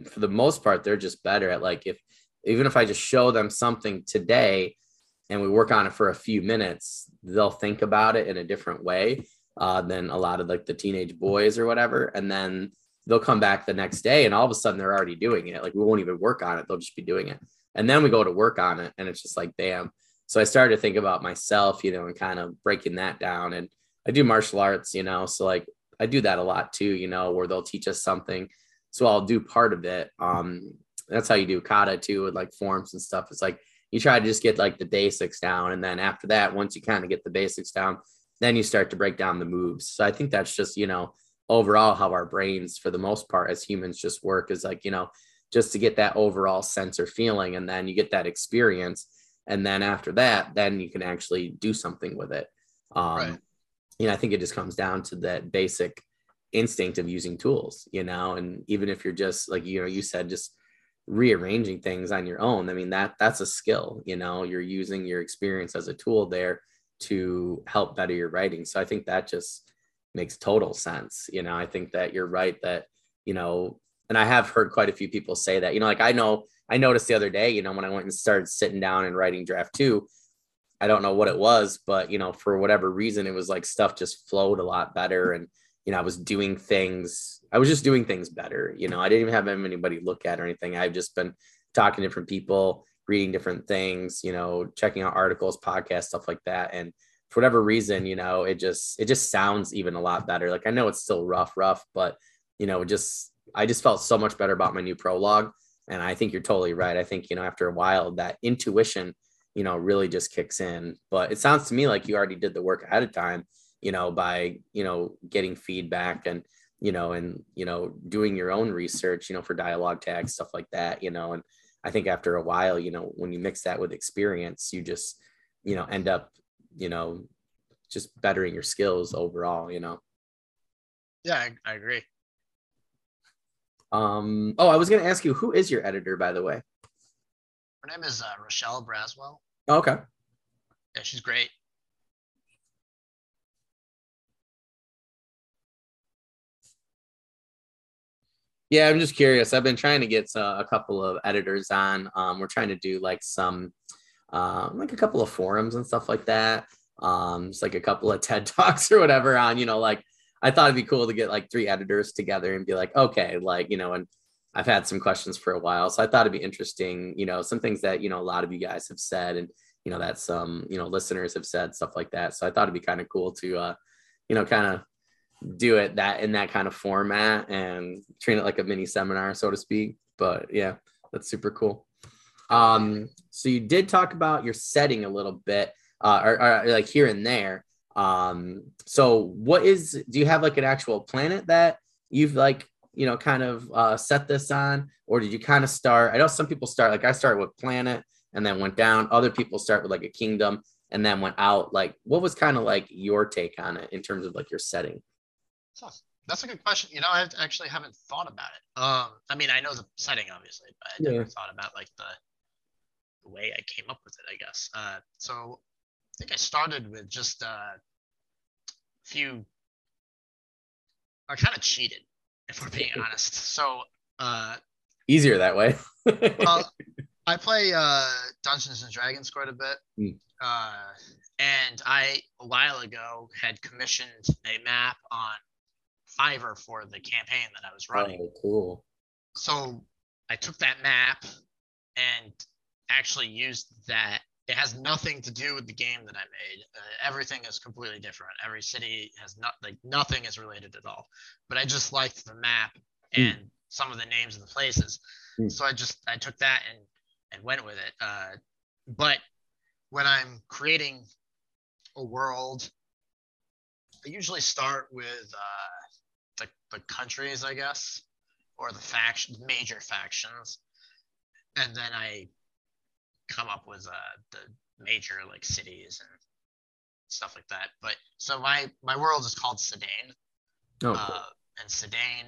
for the most part, they're just better at like if even if I just show them something today, and we work on it for a few minutes, they'll think about it in a different way uh, than a lot of like the teenage boys or whatever, and then they'll come back the next day and all of a sudden they're already doing it. Like we won't even work on it. They'll just be doing it. And then we go to work on it and it's just like, damn. So I started to think about myself, you know, and kind of breaking that down. And I do martial arts, you know, so like I do that a lot too, you know, where they'll teach us something. So I'll do part of it. Um, that's how you do kata too, with like forms and stuff. It's like you try to just get like the basics down. And then after that, once you kind of get the basics down, then you start to break down the moves. So I think that's just, you know, overall how our brains for the most part as humans just work is like you know just to get that overall sense or feeling and then you get that experience and then after that then you can actually do something with it um Right. you know i think it just comes down to that basic instinct of using tools you know and even if you're just like you know you said just rearranging things on your own i mean that that's a skill you know you're using your experience as a tool there to help better your writing so i think that just makes total sense. You know, I think that you're right that, you know, and I have heard quite a few people say that, you know, like I know, I noticed the other day, you know, when I went and started sitting down and writing draft two, I don't know what it was, but, you know, for whatever reason, it was like stuff just flowed a lot better. And, you know, I was doing things, I was just doing things better. You know, I didn't even have anybody look at or anything. I've just been talking to different people, reading different things, you know, checking out articles, podcasts, stuff like that. And, for whatever reason, you know, it just it just sounds even a lot better. Like I know it's still rough, rough, but you know, just I just felt so much better about my new prologue. And I think you're totally right. I think, you know, after a while that intuition, you know, really just kicks in. But it sounds to me like you already did the work ahead of time, you know, by, you know, getting feedback and, you know, and, you know, doing your own research, you know, for dialogue tags, stuff like that, you know, and I think after a while, you know, when you mix that with experience, you just, you know, end up you know, just bettering your skills overall, you know. Yeah, I, I agree. Um, oh, I was gonna ask you, who is your editor, by the way? Her name is uh, Rochelle Braswell. Oh, okay. Yeah, she's great. Yeah, I'm just curious. I've been trying to get uh, a couple of editors on. Um, we're trying to do like some, um, like a couple of forums and stuff like that. Um, just like a couple of TED talks or whatever on, you know, like I thought it'd be cool to get like three editors together and be like, okay, like, you know, and I've had some questions for a while. So I thought it'd be interesting, you know, some things that, you know, a lot of you guys have said and, you know, that some, you know, listeners have said stuff like that. So I thought it'd be kind of cool to, uh, you know, kind of do it that in that kind of format and train it like a mini seminar, so to speak. But yeah, that's super cool. Um, so you did talk about your setting a little bit, uh, or, or like here and there. Um, so what is, do you have like an actual planet that you've like, you know, kind of uh, set this on, or did you kind of start? I know some people start like I started with planet and then went down. Other people start with like a kingdom and then went out. Like, what was kind of like your take on it in terms of like your setting? Huh. That's a good question. You know, I actually haven't thought about it. Um, I mean, I know the setting obviously, but I never Yeah. thought about like the, the way I came up with it. I guess. Uh, so I think I started with just uh, a few. I kind of cheated if we're being honest. So uh, easier that way. well, I play uh, Dungeons and Dragons quite a bit. Mm. Uh, and I a while ago had commissioned a map on Fiverr for the campaign that I was running. Oh, cool. So I took that map and actually used that. It has nothing to do with the game that I made. Uh, everything is completely different. Every city has not like nothing is related at all. But I just liked the map Hmm. and some of the names of the places. Hmm. So I just I took that and and went with it. Uh, but when I'm creating a world, I usually start with uh, the countries, I guess, or the faction, major factions, and then I come up with uh, the major like cities and stuff like that. But so my my world is called Cedain, Oh, cool. uh, and Cedain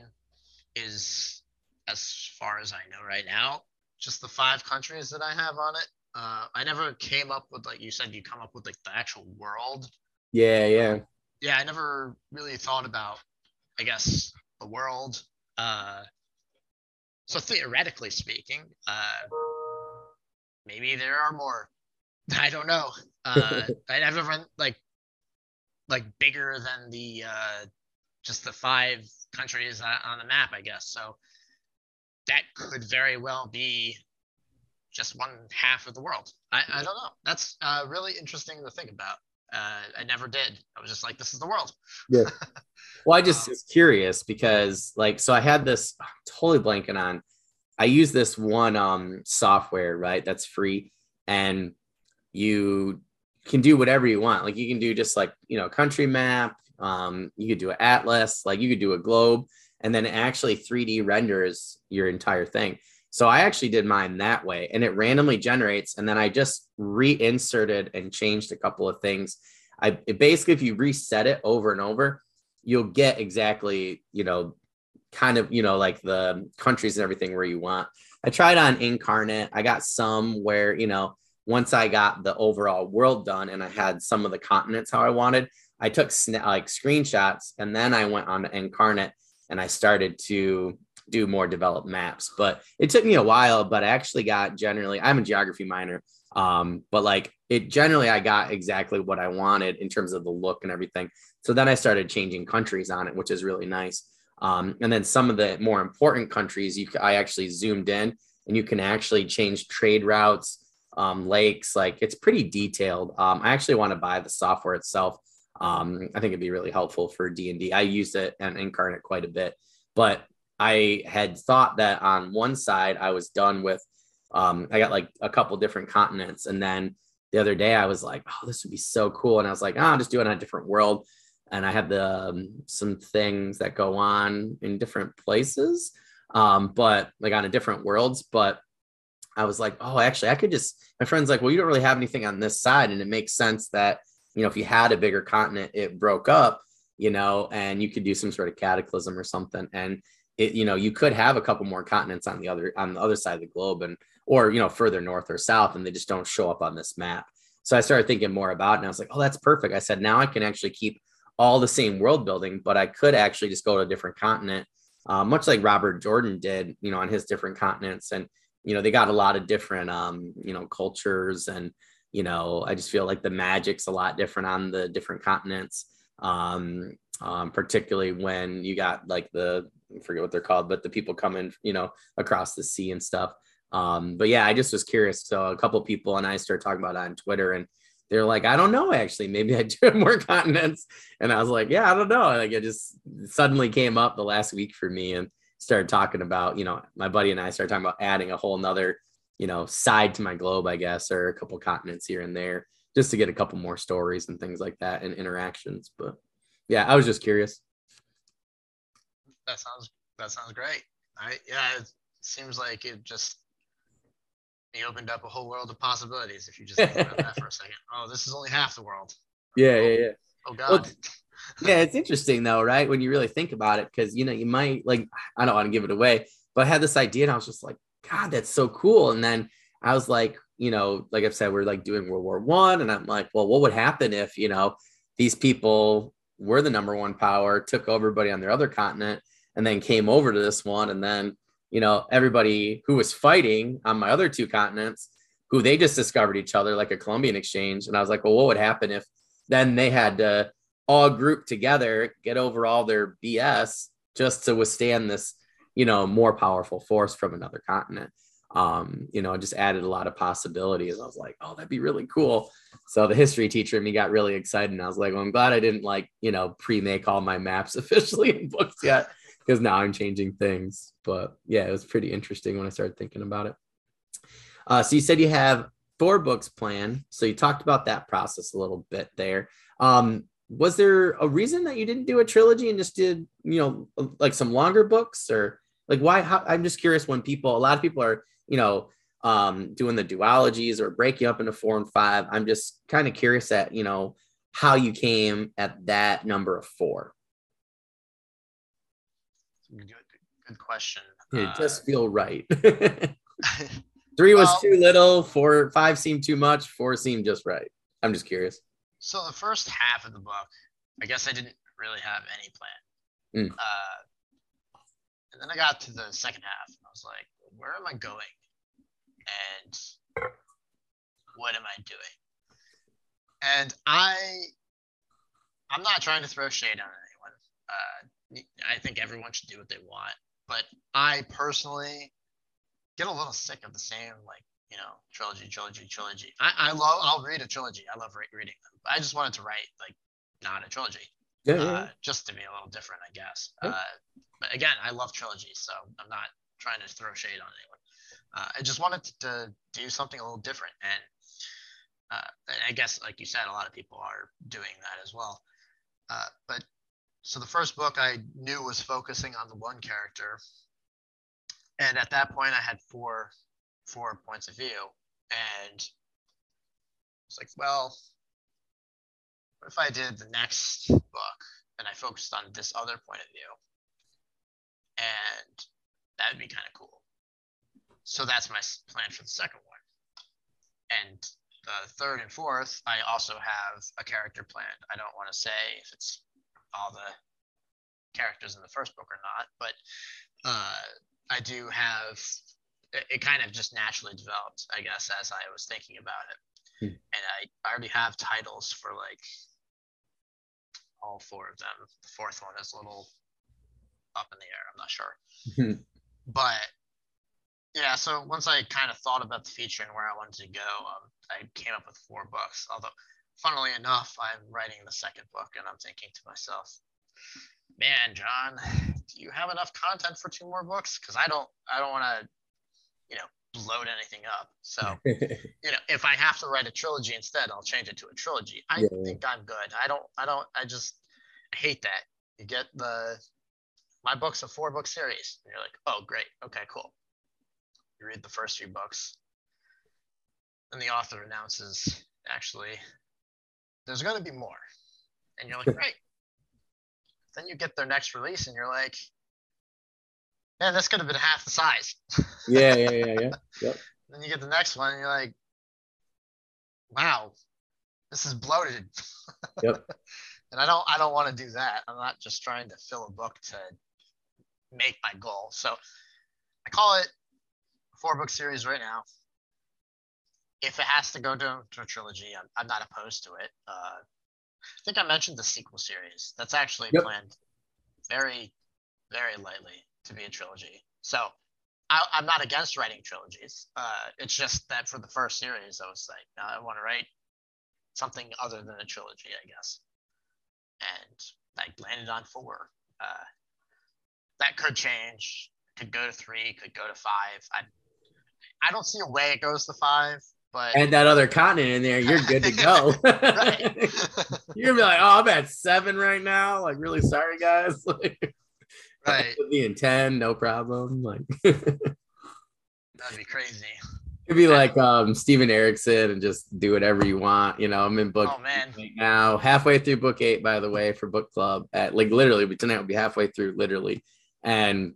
is, as far as I know right now, just the five countries that I have on it. Uh, I never came up with like you said, you come up with like the actual world. yeah, yeah. Yeah, I never really thought about, I guess, the world. Uh, so theoretically speaking, uh, maybe there are more. I don't know. Uh, I never run like like bigger than the uh, just the five countries on the map, I guess. So that could very well be just one half of the world. I, I don't know. That's uh, really interesting to think about. Uh, I never did. I was just like, this is the world. Well, I just was curious because, like, so I had this I'm totally blanking on. I use this one um software, right? That's free, and you can do whatever you want. Like, you can do just like you know, country map. Um, you could do an atlas, like you could do a globe, and then it actually 3D renders your entire thing. So I actually did mine that way, and it randomly generates, and then I just reinserted and changed a couple of things. I it basically, if you reset it over and over, you'll get exactly, you know, kind of, you know, like the countries and everything where you want. I tried on Inkarnate. I got some where, you know, once I got the overall world done and I had some of the continents how I wanted, I took sna- like screenshots and then I went on to Inkarnate and I started to do more developed maps. But it took me a while, but I actually got generally, I'm a geography minor. Um, but like it generally, I got exactly what I wanted in terms of the look and everything. So then I started changing countries on it, which is really nice. Um, and then some of the more important countries, you I actually zoomed in, and you can actually change trade routes, um, lakes. Like it's pretty detailed. Um, I actually want to buy the software itself. Um, I think it'd be really helpful for D and I used it and Inkarnate quite a bit, but I had thought that on one side I was done with. Um, I got like a couple different continents, and then the other day I was like, "Oh, this would be so cool," and I was like, "Oh, I'll just do it on a different world." And I have the um, some things that go on in different places, um, but like on a different worlds. But I was like, oh, actually, I could just. My friend's like, well, you don't really have anything on this side, and it makes sense that you know if you had a bigger continent, it broke up, you know, and you could do some sort of cataclysm or something, and it, you know, you could have a couple more continents on the other on the other side of the globe, and or you know further north or south, and they just don't show up on this map. So I started thinking more about it, and I was like, oh, that's perfect. I said, now I can actually keep all the same world building, but I could actually just go to a different continent, uh, much like Robert Jordan did, you know, on his different continents. And, you know, they got a lot of different, um, you know, cultures. And, you know, I just feel like the magic's a lot different on the different continents, um, um, particularly when you got like the, I forget what they're called, but the people coming, you know, across the sea and stuff. Um, but yeah, I just was curious. So a couple people and I started talking about it on Twitter and they're like, I don't know, actually, maybe I do have more continents. And I was like, yeah, I don't know. Like it just suddenly came up the last week for me and started talking about, you know, my buddy and I started talking about adding a whole nother, you know, side to my globe, I guess, or a couple continents here and there, just to get a couple more stories and things like that and interactions. But yeah, I was just curious. That sounds that sounds great. I yeah, it seems like it just it opened up a whole world of possibilities if you just think about that for a second. Oh, this is only half the world. Yeah, yeah, yeah. Oh, oh God. Well, yeah, it's interesting though, right? When you really think about it, because you know, you might like, I don't want to give it away, but I had this idea and I was just like, God, that's so cool. And then I was like, you know, like I've said, we're like doing World War One, and I'm like, well, what would happen if, you know, these people were the number one power, took over everybody on their other continent, and then came over to this one. And then, you know, everybody who was fighting on my other two continents, who they just discovered each other like a Columbian exchange. And I was like, well, what would happen if then they had to all group together, get over all their BS just to withstand this, you know, more powerful force from another continent? um, you know, just added a lot of possibilities. I was like, oh, that'd be really cool. So the history teacher and me got really excited. And I was like, well, I'm glad I didn't like, you know, pre-make all my maps officially in books yet, because now I'm changing things. But yeah, it was pretty interesting when I started thinking about it. Uh, so you said you have four books planned. So you talked about that process a little bit there. Um, was there a reason that you didn't do a trilogy and just did, you know, like some longer books or like why? How, I'm just curious when people, a lot of people are you know, um, doing the duologies or breaking up into four and five. I'm just kind of curious at, you know, how you came at that number of four. Good, good question. It uh, just feel right. Three was well, too little. Four, five seemed too much. Four seemed just right. I'm just curious. So the first half of the book, I guess I didn't really have any plan. Mm. Uh, and then I got to the second half, and I was like, where am I going? And what am I doing? And I, I'm not trying to throw shade on anyone. Uh, I think everyone should do what they want, but I personally get a little sick of the same like you know trilogy, trilogy, trilogy. I, I love. I'll read a trilogy. I love re- reading them. I just wanted to write like not a trilogy. Yeah, yeah. Uh, just to be a little different, I guess. Yeah. Uh, but again, I love trilogies, so I'm not trying to throw shade on anyone. Uh, I just wanted to do something a little different, and, uh, and I guess, like you said, a lot of people are doing that as well. Uh, but so the first book I knew was focusing on the one character, and at that point, I had four four points of view, and it's like, well, what if I did the next book and I focused on this other point of view? And that'd be kind of cool. So that's my plan for the second one. And the third and fourth, I also have a character planned. I don't want to say if it's all the characters in the first book or not, but uh, I do have it, it, kind of just naturally developed, I guess, as I was thinking about it. Hmm. And I, I already have titles for like all four of them. The fourth one is a little up in the air. I'm not sure. Hmm but yeah, so once I kind of thought about the feature and where I wanted to go, um, I came up with four books. Although, funnily enough, I'm writing the second book, and I'm thinking to myself, "Man, John, do you have enough content for two more books? Because I don't, I don't want to, you know, load anything up. So, you know, if I have to write a trilogy instead, I'll change it to a trilogy. I yeah. think I'm good. I don't, I don't, I just I hate that. You get the my book's a four book series. And you're like, oh, great. Okay, cool. You read the first few books. And the author announces, actually, there's going to be more. And you're like, great. then you get their next release and you're like, man, this could have been half the size. yeah, yeah, yeah, yeah. Yep. then you get the next one and you're like, wow, this is bloated. Yep. and I don't I don't want to do that. I'm not just trying to fill a book to make my goal. So I call it four book series right now. If it has to go to, to a trilogy, I'm, I'm not opposed to it. Uh, I think I mentioned the sequel series. That's actually yep. planned very, very lightly to be a trilogy. So I, am not against writing trilogies. Uh, it's just that for the first series, I was like, no, I want to write something other than a trilogy, I guess. And I landed on four. Uh, that could change. Could go to three. Could go to five. I I don't see a way it goes to five. But and that other continent in there, you're good to go. you're gonna be like, oh, I'm at seven right now. Like, really sorry, guys. Like, right. Be in ten, no problem. Like, that'd be crazy. It'd be like um Steven Erikson and just do whatever you want. You know, I'm in book oh, man. right now, halfway through book eight, by the way, for book club. At like literally, but tonight will be halfway through, literally. And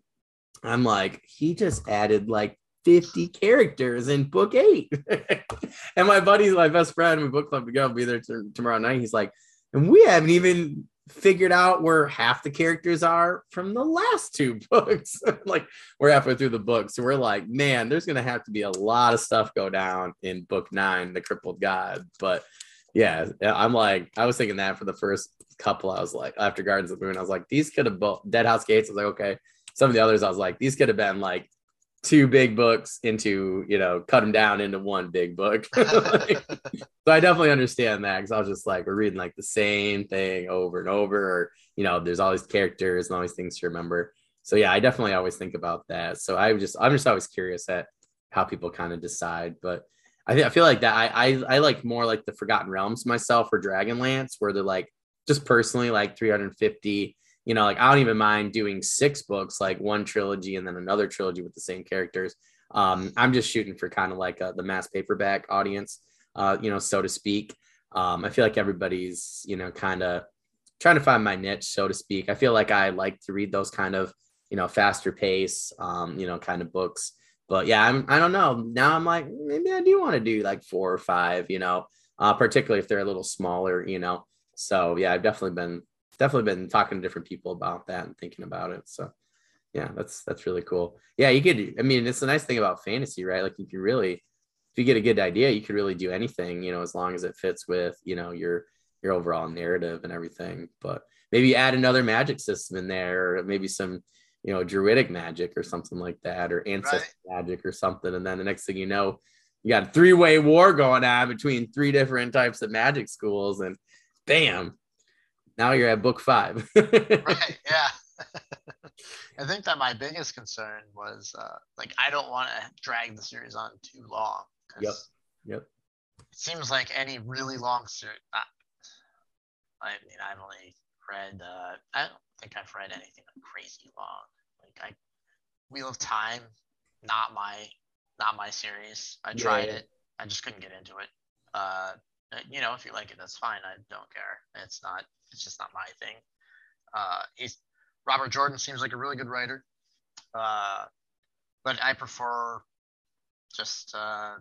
I'm like, he just added like 50 characters in book eight. and my buddy's my best friend, we book club to go, be there t- tomorrow night. He's like, and we haven't even figured out where half the characters are from the last two books. like we're halfway through the book. So we're like, man, there's gonna have to be a lot of stuff go down in book nine, the crippled god. But yeah, I'm like, I was thinking that for the first couple. I was like, after Gardens of the Moon, I was like, these could have both Deadhouse Gates. I was like, okay. Some of the others, I was like, these could have been like two big books into, you know, cut them down into one big book. like, so I definitely understand that because I was just like, we're reading like the same thing over and over, or you know, there's all these characters and all these things to remember. So yeah, I definitely always think about that. So I just I'm just always curious at how people kind of decide. But I think I feel like that I, I I like more like the Forgotten Realms myself or Dragonlance, where they're like just personally like 350 you know, like I don't even mind doing six books, like one trilogy and then another trilogy with the same characters. Um, I'm just shooting for kind of like a, the mass paperback audience, uh, you know, so to speak. Um, I feel like everybody's, you know, kind of trying to find my niche, so to speak. I feel like I like to read those kind of, you know, faster pace, um, you know, kind of books. But yeah, I'm, I don't know. Now I'm like, maybe I do want to do like four or five, you know, uh, particularly if they're a little smaller, you know. So yeah, I've definitely been definitely been talking to different people about that and thinking about it. So yeah, that's that's really cool. Yeah, you could. I mean, it's a nice thing about fantasy, right? Like you can really, if you get a good idea, you could really do anything, you know, as long as it fits with you know your your overall narrative and everything. But maybe add another magic system in there, or maybe some you know druidic magic or something like that, or ancestor right. magic or something. And then the next thing you know, you got a three way war going on between three different types of magic schools, and bam, now you're at book five. right. Yeah. I think that my biggest concern was uh, like I don't want to drag the series on too long. Yep. Yep. It seems like any really long series. Uh, I mean, I've only read. Uh, I don't think I've read anything crazy long. Like I, Wheel of Time, not my, not my series. I tried yeah. it. I just couldn't get into it. Uh, you know, if you like it, that's fine. I don't care. It's not it's just not my thing. Uh, he's Robert Jordan seems like a really good writer, uh, but I prefer just. Uh,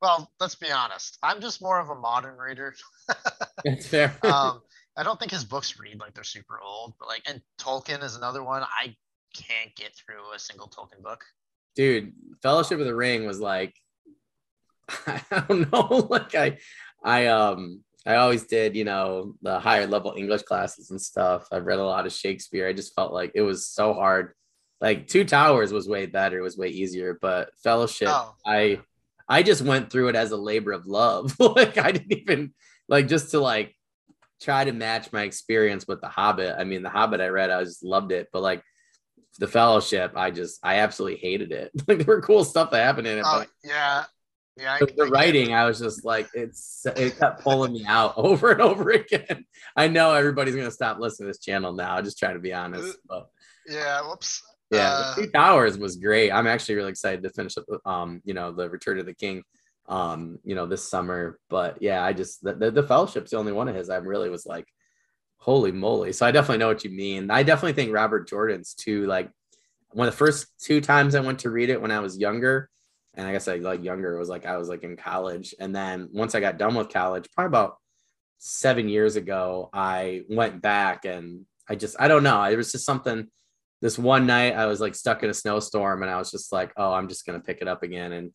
well, let's be honest. I'm just more of a modern reader. That's fair. um, I don't think his books read like they're super old, but like, and Tolkien is another one. I can't get through a single Tolkien book. Dude, Fellowship of the Ring was like, I don't know, like I, I um, I always did, you know, the higher level English classes and stuff. I've read a lot of Shakespeare. I just felt like it was so hard. Like Two Towers was way better, it was way easier, but Fellowship, oh. I I just went through it as a labor of love. like I didn't even like just to like try to match my experience with The Hobbit. I mean, The Hobbit I read, I just loved it, but like the Fellowship, I just I absolutely hated it. like there were cool stuff that happened in it. Oh, but yeah, yeah, the, the writing, I was just like, it's it kept pulling me out over and over again. I know everybody's gonna stop listening to this channel now. I just try to be honest. But yeah, whoops. Yeah, uh, Two Towers was great. I'm actually really excited to finish up. Um, you know, the Return of the King. Um, you know, this summer. But yeah, I just the, the, the Fellowship's the only one of his. I really was like, holy moly. So I definitely know what you mean. I definitely think Robert Jordan's too. Like one of the first two times I went to read it when I was younger and I guess I like younger. It was like I was like in college, and then once I got done with college, probably about seven years ago, I went back and I just I don't know. It was just something. This one night, I was like stuck in a snowstorm, and I was just like, oh, I'm just gonna pick it up again, and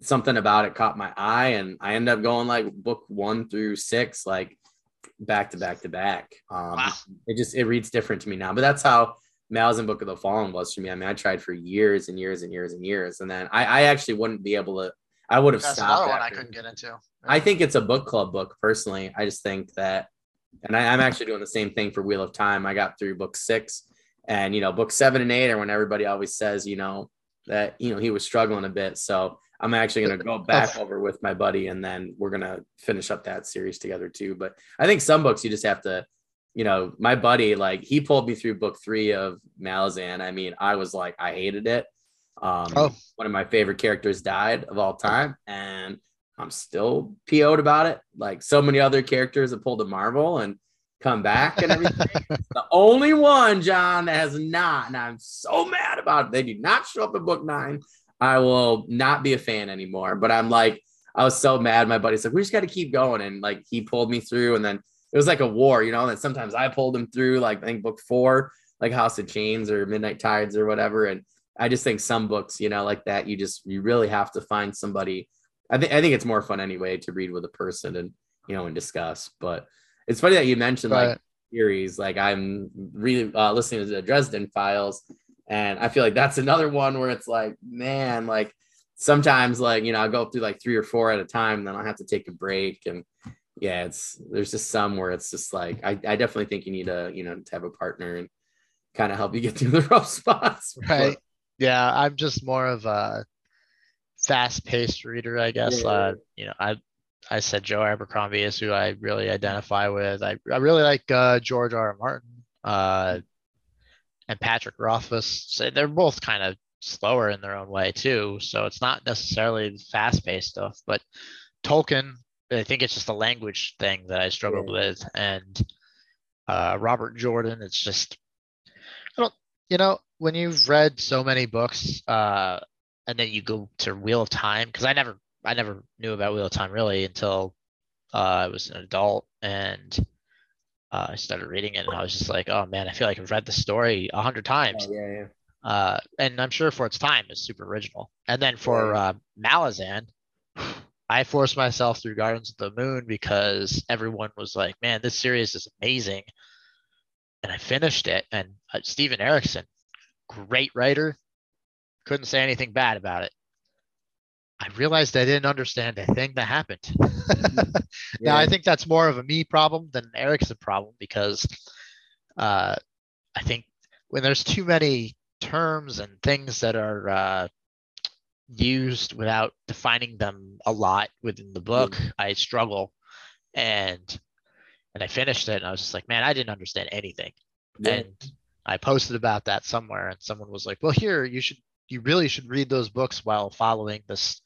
something about it caught my eye, and I ended up going like book one through six, like back to back to back. Um, wow. It just it reads different to me now, but that's how Malazan Book of the Fallen was for me. I mean, I tried for years and years and years and years, and then I, I actually wouldn't be able to. I would have That's stopped. Another one I couldn't get into. Yeah. I think it's a book club book personally. I just think that, and I, am actually doing the same thing for Wheel of Time. I got through book six, and you know, book seven and eight are when everybody always says, you know, that you know he was struggling a bit. So I'm actually going to go back over with my buddy, and then we're going to finish up that series together too. But I think some books you just have to you know, my buddy, like he pulled me through book three of Malazan. I mean, I was like, I hated it. Um, oh. One of my favorite characters died of all time, and I'm still PO'd about it. Like so many other characters have pulled a Marvel and come back and everything. the only one, John, that has not, and I'm so mad about it. They do not show up in book nine. I will not be a fan anymore. But I'm like, I was so mad. My buddy's like, we just got to keep going. And like, he pulled me through. And then it was like a war, you know. And sometimes I pulled them through, like I think book four, like House of Chains or Midnight Tides or whatever. And I just think some books, you know, like that, you just you really have to find somebody. I think I think it's more fun anyway to read with a person and you know and discuss. But it's funny that you mentioned like series. Like I'm really uh, listening to the Dresden Files, and I feel like that's another one where it's like, man, like sometimes like you know I'll go through like three or four at a time, then I'll have to take a break and yeah, it's there's just some where it's just like I, I definitely think you need to you know to have a partner and kind of help you get through the rough spots. Right. But, yeah, I'm just more of a fast-paced reader, I guess. Yeah. Uh, you know, I I said Joe Abercrombie is who I really identify with. I, I really like uh, George R. R. Martin uh, and Patrick Rothfuss. So they're both kind of slower in their own way too. So it's not necessarily fast-paced stuff, but Tolkien I think it's just a language thing that I struggled yeah. with. And uh, Robert Jordan, it's just, I don't, you know, when you've read so many books uh, and then you go to Wheel of Time, because I never, I never knew about Wheel of Time really until uh, I was an adult and uh, I started reading it and I was just like, oh man, I feel like I've read the story a hundred times. Oh, yeah, yeah. Uh, and I'm sure for its time it's super original. And then for uh, Malazan, I forced myself through Gardens of the Moon because everyone was like, "Man, this series is amazing," and I finished it. And uh, Steven Erikson, great writer, couldn't say anything bad about it. I realized I didn't understand a thing that happened. yeah. Now I think that's more of a me problem than an Erikson problem because uh, I think when there's too many terms and things that are uh, used without defining them a lot within the book, mm. I struggle. And and I finished it and I was just like, man, I didn't understand anything. Yeah. And I posted about that somewhere and someone was like, well, here you should you really should read those books while following this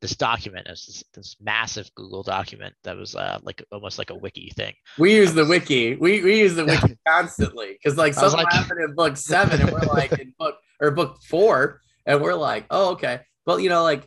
this document as this, this, massive Google document that was uh, like almost like a wiki thing. We use the wiki. We, we use the wiki constantly because like something like, happened in book seven and we're like in book or book four and we're like, oh okay. Well, you know, like,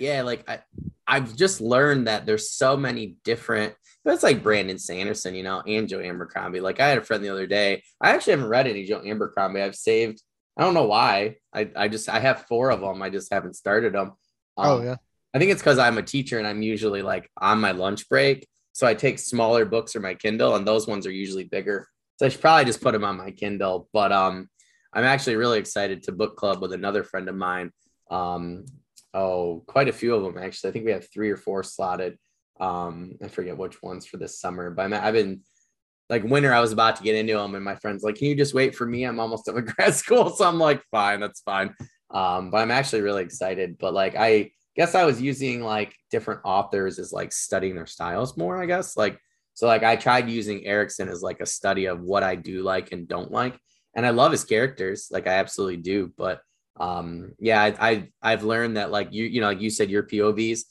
yeah, like I, I've just learned that there's so many different. But it's like Brandon Sanderson, you know, and Joe Abercrombie. Like I had a friend the other day. I actually haven't read any Joe Abercrombie. I've saved. I don't know why. I I just I have four of them. I just haven't started them. Um, oh yeah. I think it's because I'm a teacher and I'm usually like on my lunch break. So I take smaller books or my Kindle, and those ones are usually bigger. So I should probably just put them on my Kindle. But um, I'm actually really excited to book club with another friend of mine um, oh, quite a few of them actually. I think we have three or four slotted. Um, I forget which ones for this summer, but i have been like winter. I was about to get into them, and my friends like, "Can you just wait for me? I'm almost done with grad school." So I'm like, "Fine, that's fine." Um, but I'm actually really excited. But like, I guess I was using like different authors as like studying their styles more. I guess like so like I tried using Erikson as like a study of what I do like and don't like, and I love his characters. Like I absolutely do, but um yeah I, I have learned that like you you know like you said your povs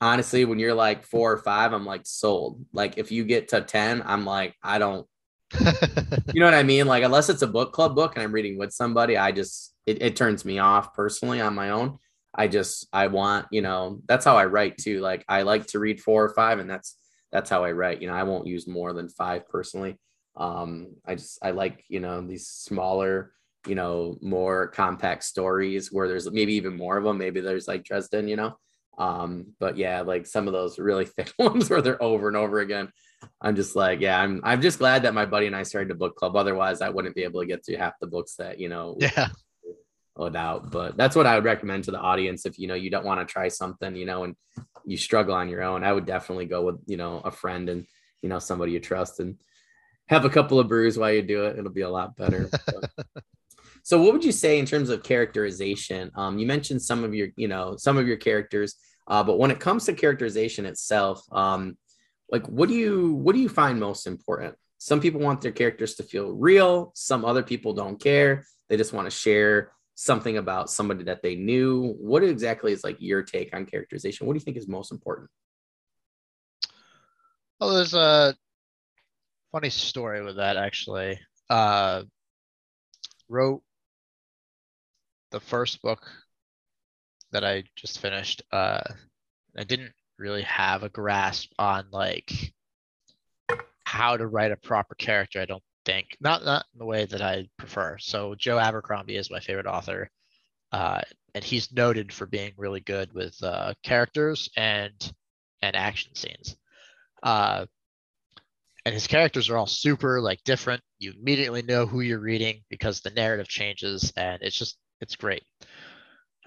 honestly when you're like four or five i'm like sold. Like if you get to 10 i'm like i don't you know what i mean? Like unless it's a book club book and i'm reading with somebody i just it, it turns me off personally on my own. I just i want you know that's how i write too. Like i like to read four or five and that's that's how i write. You know i won't use more than five personally. Um i just i like you know these smaller you know, more compact stories where there's maybe even more of them. Maybe there's like Dresden, you know. Um, but yeah, like some of those really thick ones where they're over and over again. I'm just like, yeah, I'm I'm just glad that my buddy and I started a book club. Otherwise, I wouldn't be able to get through half the books that, you know, yeah. Without, but that's what I would recommend to the audience if you know you don't want to try something, you know, and you struggle on your own. I would definitely go with, you know, a friend and you know somebody you trust and have a couple of brews while you do it. It'll be a lot better. So, what would you say in terms of characterization? Um, you mentioned some of your, you know, some of your characters, uh, but when it comes to characterization itself, um, like what do you what do you find most important? Some people want their characters to feel real. Some other people don't care. They just want to share something about somebody that they knew. What exactly is like your take on characterization? What do you think is most important? Well, there's a funny story with that actually. Uh, wrote the first book that I just finished, uh, I didn't really have a grasp on like how to write a proper character. I don't think not not in the way that I prefer. So Joe Abercrombie is my favorite author, uh, and he's noted for being really good with uh, characters and and action scenes. Uh, and his characters are all super like different. You immediately know who you're reading because the narrative changes, and it's just it's great.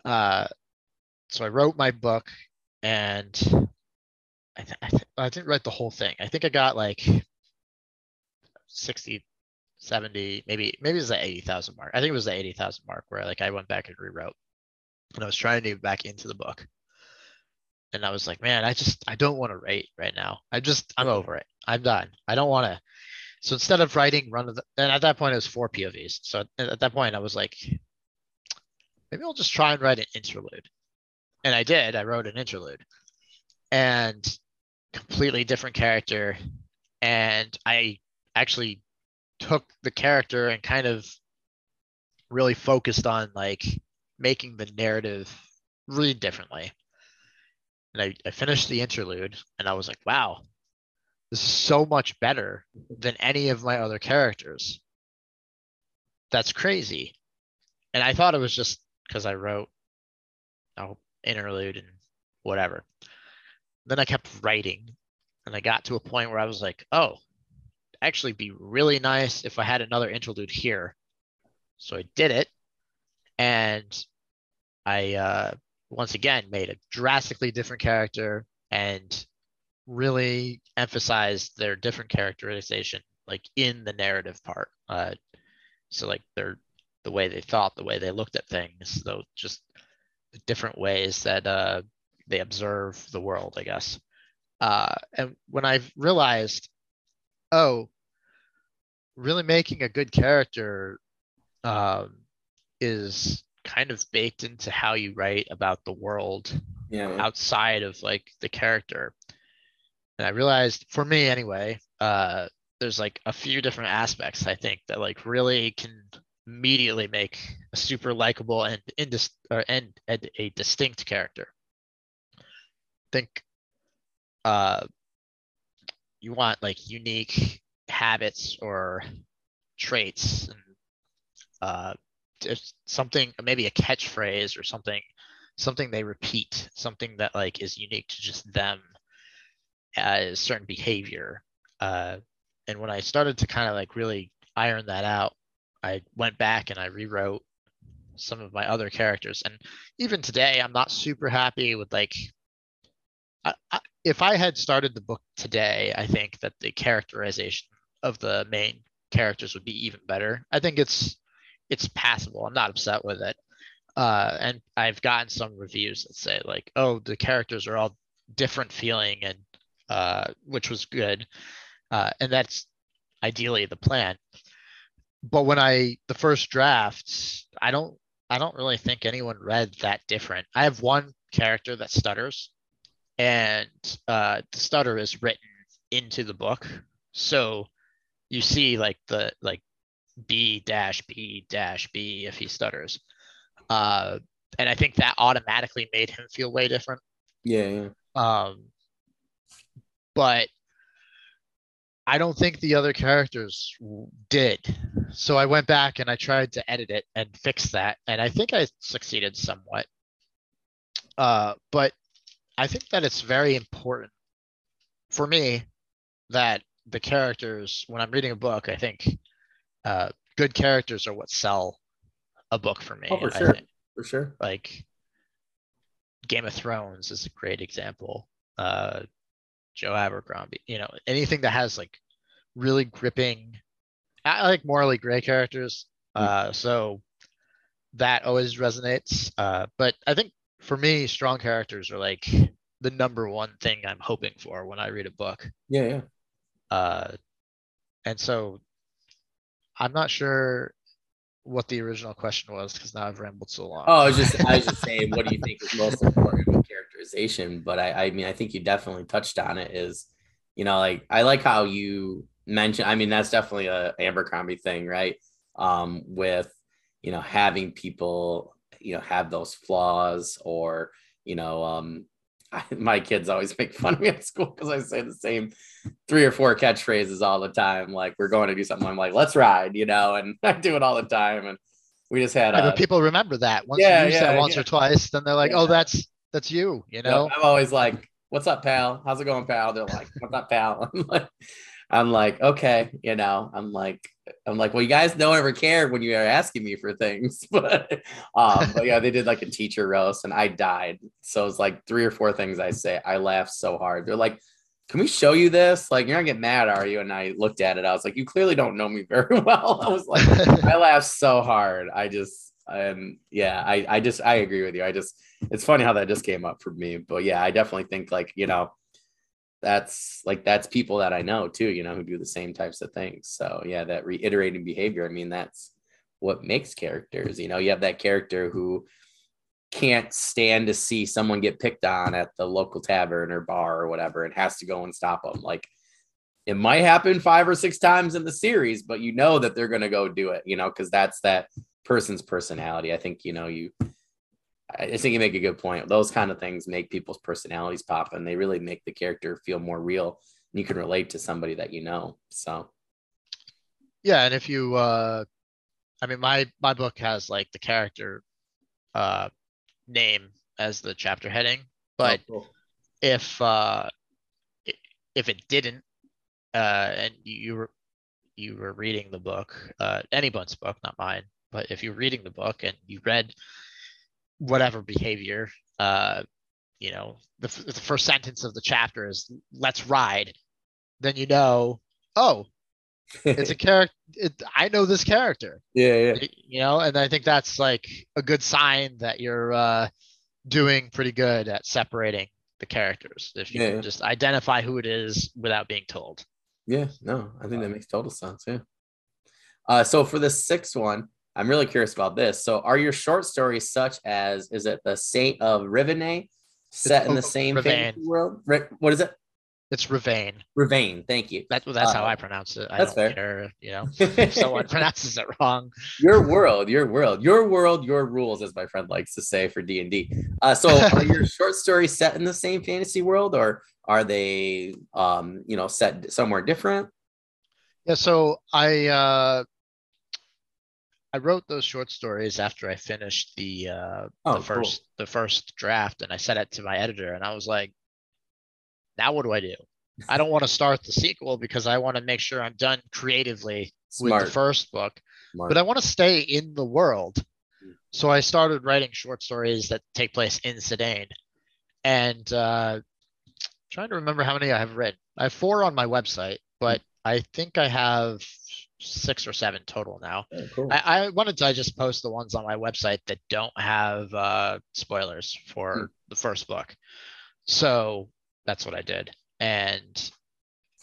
Uh, so I wrote my book, and I, th- I, th- I didn't write the whole thing. I think I got like 60, 70, maybe maybe it was the 80,000 mark. I think it was the 80,000 mark where like I went back and rewrote. And I was trying to get back into the book. And I was like, man, I just I don't want to write right now. I just I'm over it. I'm done. I don't want to. So instead of writing run of the and at that point it was four POVs. So at that point I was like, maybe I'll just try and write an interlude. And I did. I wrote an interlude. And completely different character. And I actually took the character and kind of really focused on like making the narrative read differently. And I, I finished the interlude and I was like, wow, this is so much better than any of my other characters. That's crazy. And I thought it was just because I wrote oh, interlude and whatever. Then I kept writing and I got to a point where I was like, oh, actually be really nice if I had another interlude here. So I did it. And I uh, once again made a drastically different character and really emphasized their different characterization like in the narrative part. Uh, so like their the way they thought, the way they looked at things, though just the different ways that uh, they observe the world, I guess. Uh, and when I realized, oh, really making a good character um, is kind of baked into how you write about the world yeah. outside of like the character. And I realized, for me anyway, uh, there's like a few different aspects I think that like really can immediately make a super likable and indis- or and, and a distinct character. Think uh, you want like unique habits or traits and uh, something maybe a catchphrase or something something they repeat something that like is unique to just them as certain behavior uh, and when i started to kind of like really iron that out i went back and i rewrote some of my other characters. And even today i'm not super happy with like I, I, if i had started the book today i think that the characterization of the main characters would be even better. I think it's it's passable. I'm not upset with it. Uh, and i've gotten some reviews that say like oh the characters are all different feeling and uh, which was good. Uh, and that's ideally the plan but when i the first drafts i don't i don't really think anyone read that different i have one character that stutters and uh, the stutter is written into the book so you see like the like b dash b dash b if he stutters uh and i think that automatically made him feel way different Yeah. Yeah. um but i don't think the other characters did so i went back and i tried to edit it and fix that and i think i succeeded somewhat uh but i think that it's very important for me that the characters when i'm reading a book i think uh good characters are what sell a book for me Oh, for sure. For sure. like Game of Thrones is a great example. Uh, Joe Abercrombie, you know, anything that has like really gripping. I like morally gray characters, uh, so that always resonates. Uh, but I think for me, strong characters are like the number one thing I'm hoping for when I read a book. Yeah. Yeah. Uh, and so I'm not sure what the original question was because now I've rambled so long. Oh, I was just I was just saying, what do you think is most important But I, I mean, I think you definitely touched on it. Is you know, like I like how you mentioned. I mean, that's definitely a Abercrombie thing, right? Um, with you know having people you know have those flaws or you know um I, my kids always make fun of me at school because I say the same three or four catchphrases all the time. Like we're going to do something. I'm like, let's ride, you know, and I do it all the time. And we just had. Yeah, people remember that once yeah, you use yeah, that once yeah. or twice, then they're like, oh, that's that's you, you know. I'm always like, what's up, pal? How's it going, pal? They're like, what's up, pal? I'm like, I'm like, okay, you know, I'm like, I'm like, well, you guys don't ever care when you are asking me for things, but, um, but yeah, they did like a teacher roast, and I died. So it's like three or four things I say. I laughed so hard. They're like, can we show you this? Like, you're not getting mad, are you? And I looked at it. I was like, you clearly don't know me very well. I was like, I laughed so hard. I just, and yeah, I, I just, I agree with you. I just, it's funny how that just came up for me. But yeah, I definitely think like, you know, that's like that's people that I know too, you know, who do the same types of things. So yeah, that reiterating behavior, I mean, that's what makes characters. You know, you have that character who can't stand to see someone get picked on at the local tavern or bar or whatever and has to go and stop them. Like it might happen five or six times in the series, but you know that they're gonna go do it, you know, because that's that person's personality. I think, you know, you I think you make a good point. Those kind of things make people's personalities pop and they really make the character feel more real and you can relate to somebody that you know. So yeah, and if you uh I mean my my book has like the character uh name as the chapter heading, but oh, cool. if uh if it didn't uh and you were you were reading the book, uh anyone's book, not mine, but if you're reading the book and you read whatever behavior uh you know the, the first sentence of the chapter is let's ride then you know oh it's a character it, i know this character. Yeah yeah. You know and i think that's like a good sign that you're uh doing pretty good at separating the characters if you yeah, can just identify who it is without being told. Yeah no i think that makes total sense yeah. Uh so for the sixth one I'm really curious about this. So, are your short stories such as is it the Saint of Rivane set it's in the same fantasy world? What is it? It's Rivane. Rivane. Thank you. That, that's uh, how I pronounce it. I that's don't fair. care, you know, if someone pronounces it wrong. Your world, your world, your world, your rules, as my friend likes to say for D and D. Uh, so, are your short stories set in the same fantasy world, or are they, um, you know, set somewhere different? Yeah. So I uh, I wrote those short stories after I finished the uh, oh, the first cool. the first draft, and I sent it to my editor, and I was like, "Now what do I do? I don't want to start the sequel because I want to make sure I'm done creatively Smart. with the first book, Smart. but I want to stay in the world." Hmm. So I started writing short stories that take place in Cedain, and uh, trying to remember how many I have written. I have four on my website, but I think I have six or seven total now. Oh, cool. I, I, wanted to just post the ones on my website that don't have uh, spoilers for hmm. the first book. So that's what I did. And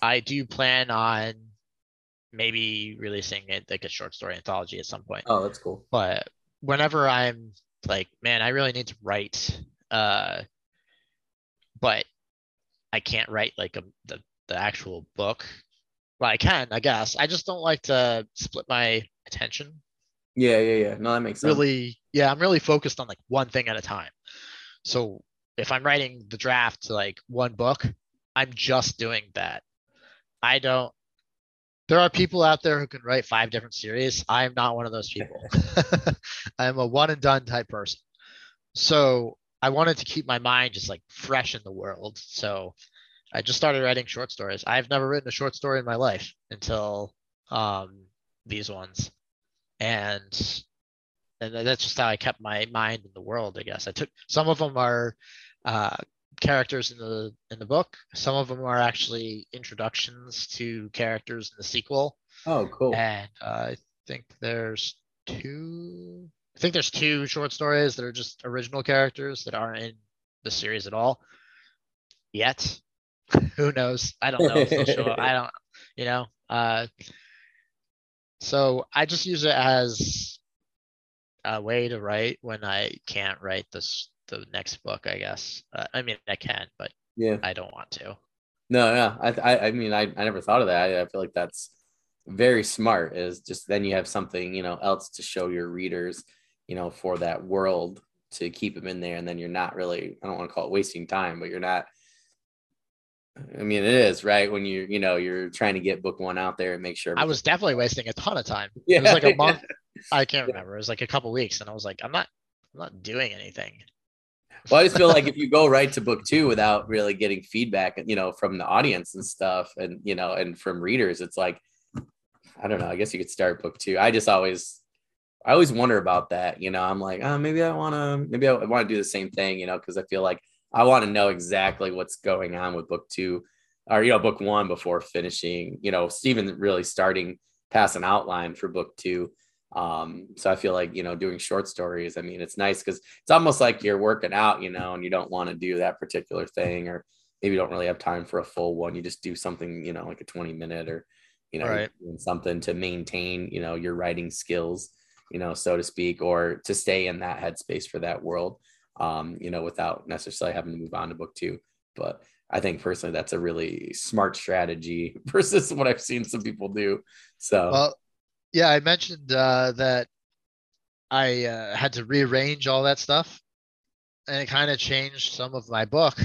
I do plan on maybe releasing it like a short story anthology at some point. Oh, that's cool. But whenever I'm like, man, I really need to write, uh, but I can't write like a, the, the actual book well, I can, I guess. I just don't like to split my attention. Yeah, yeah, yeah. No, that makes sense. Really, yeah, I'm really focused on like one thing at a time. So if I'm writing the draft to like one book, I'm just doing that. I don't. There are people out there who can write five different series. I am not one of those people. I'm a one and done type person. So I wanted to keep my mind just like fresh in the world. So I just started writing short stories. I've never written a short story in my life until um, these ones, and and that's just how I kept my mind in the world. I guess I took some of them are uh, characters in the in the book. Some of them are actually introductions to characters in the sequel. Oh, cool! And uh, I think there's two. I think there's two short stories that are just original characters that aren't in the series at all yet. who knows? I don't know if they'll show up. I don't, you know. Uh, so I just use it as a way to write when I can't write this the next book. I guess. Uh, I mean, I can, but yeah, I don't want to. No, yeah. I, I, I mean, I, I never thought of that. I, I feel like that's very smart. Is just then you have something you know else to show your readers, you know, for that world to keep them in there and then you're not really i don't want to call it wasting time but you're not i mean it is right when you you know you're trying to get book one out there and make sure I was definitely wasting a ton of time. It was like a month. I can't remember. It was like a couple weeks, and I was like, I'm not, I'm not doing anything. well i just feel like if you go right to book two without really getting feedback you know from the audience and stuff and you know and from readers it's like i don't know i guess you could start book two i just always i always wonder about that you know i'm like oh maybe i want to maybe i want to do the same thing you know because i feel like i want to know exactly what's going on with book two or you know book one before finishing you know Stephen really starting past an outline for book two. Um so i feel like you know doing short stories i mean it's nice because it's almost like you're working out you know and you don't want to do that particular thing or maybe you don't really have time for a full one. You just do something you know like a 20 minute or you know Right. something to maintain you know your writing skills you know so to speak or to stay in that headspace for that world um you know without necessarily having to move on to book two but i think personally that's a really smart strategy versus what i've seen some people do so Well, yeah, I mentioned uh, that I uh, had to rearrange all that stuff, and it kind of changed some of my book.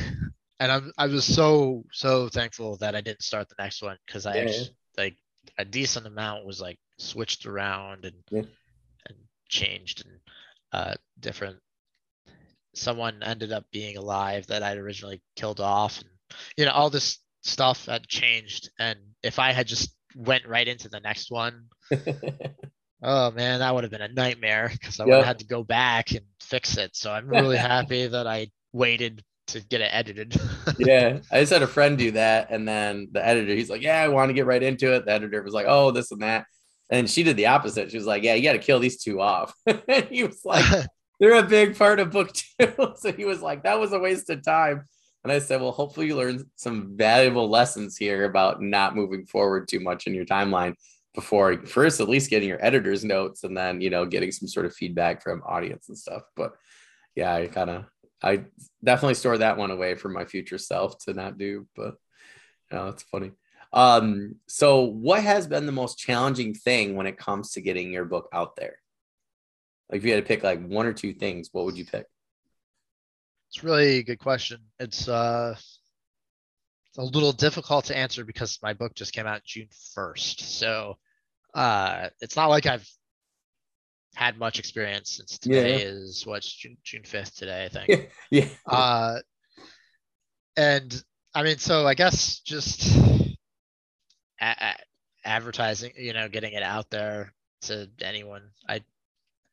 And I'm I was so so thankful that I didn't start the next one because I Yeah, actually like a decent amount was like switched around and Yeah. and changed and uh, different. Someone ended up being alive that I'd originally killed off, and you know all this stuff had changed. And if I had just went right into the next one, Oh man, that would have been a nightmare because I would Yep. have had to go back and fix it. So I'm really happy that I waited to get it edited. yeah, I just had a friend do that, and then the editor, he's like, "Yeah, I want to get right into it." The editor was like, "Oh, this and that," and she did the opposite. She was like, "Yeah, you got to kill these two off." and he was like, "They're a big part of book two. so he was like, "That was a waste of time." And I said, "Well, hopefully you learned some valuable lessons here about not moving forward too much in your timeline." Before first, at least getting your editor's notes, and then you know getting some sort of feedback from audience and stuff. But yeah, I kind of I definitely store that one away for my future self to not do, but you know, it's funny. Um, so what has been the most challenging thing when it comes to getting your book out there? Like if you had to pick like one or two things, what would you pick? it's really a good question. It's uh it's a little difficult to answer because my book just came out June 1st. So uh it's not like I've had much experience since Yeah. today is what's June June 5th today, I think. Yeah. uh and i mean so i guess just a- a- advertising you know getting it out there to anyone i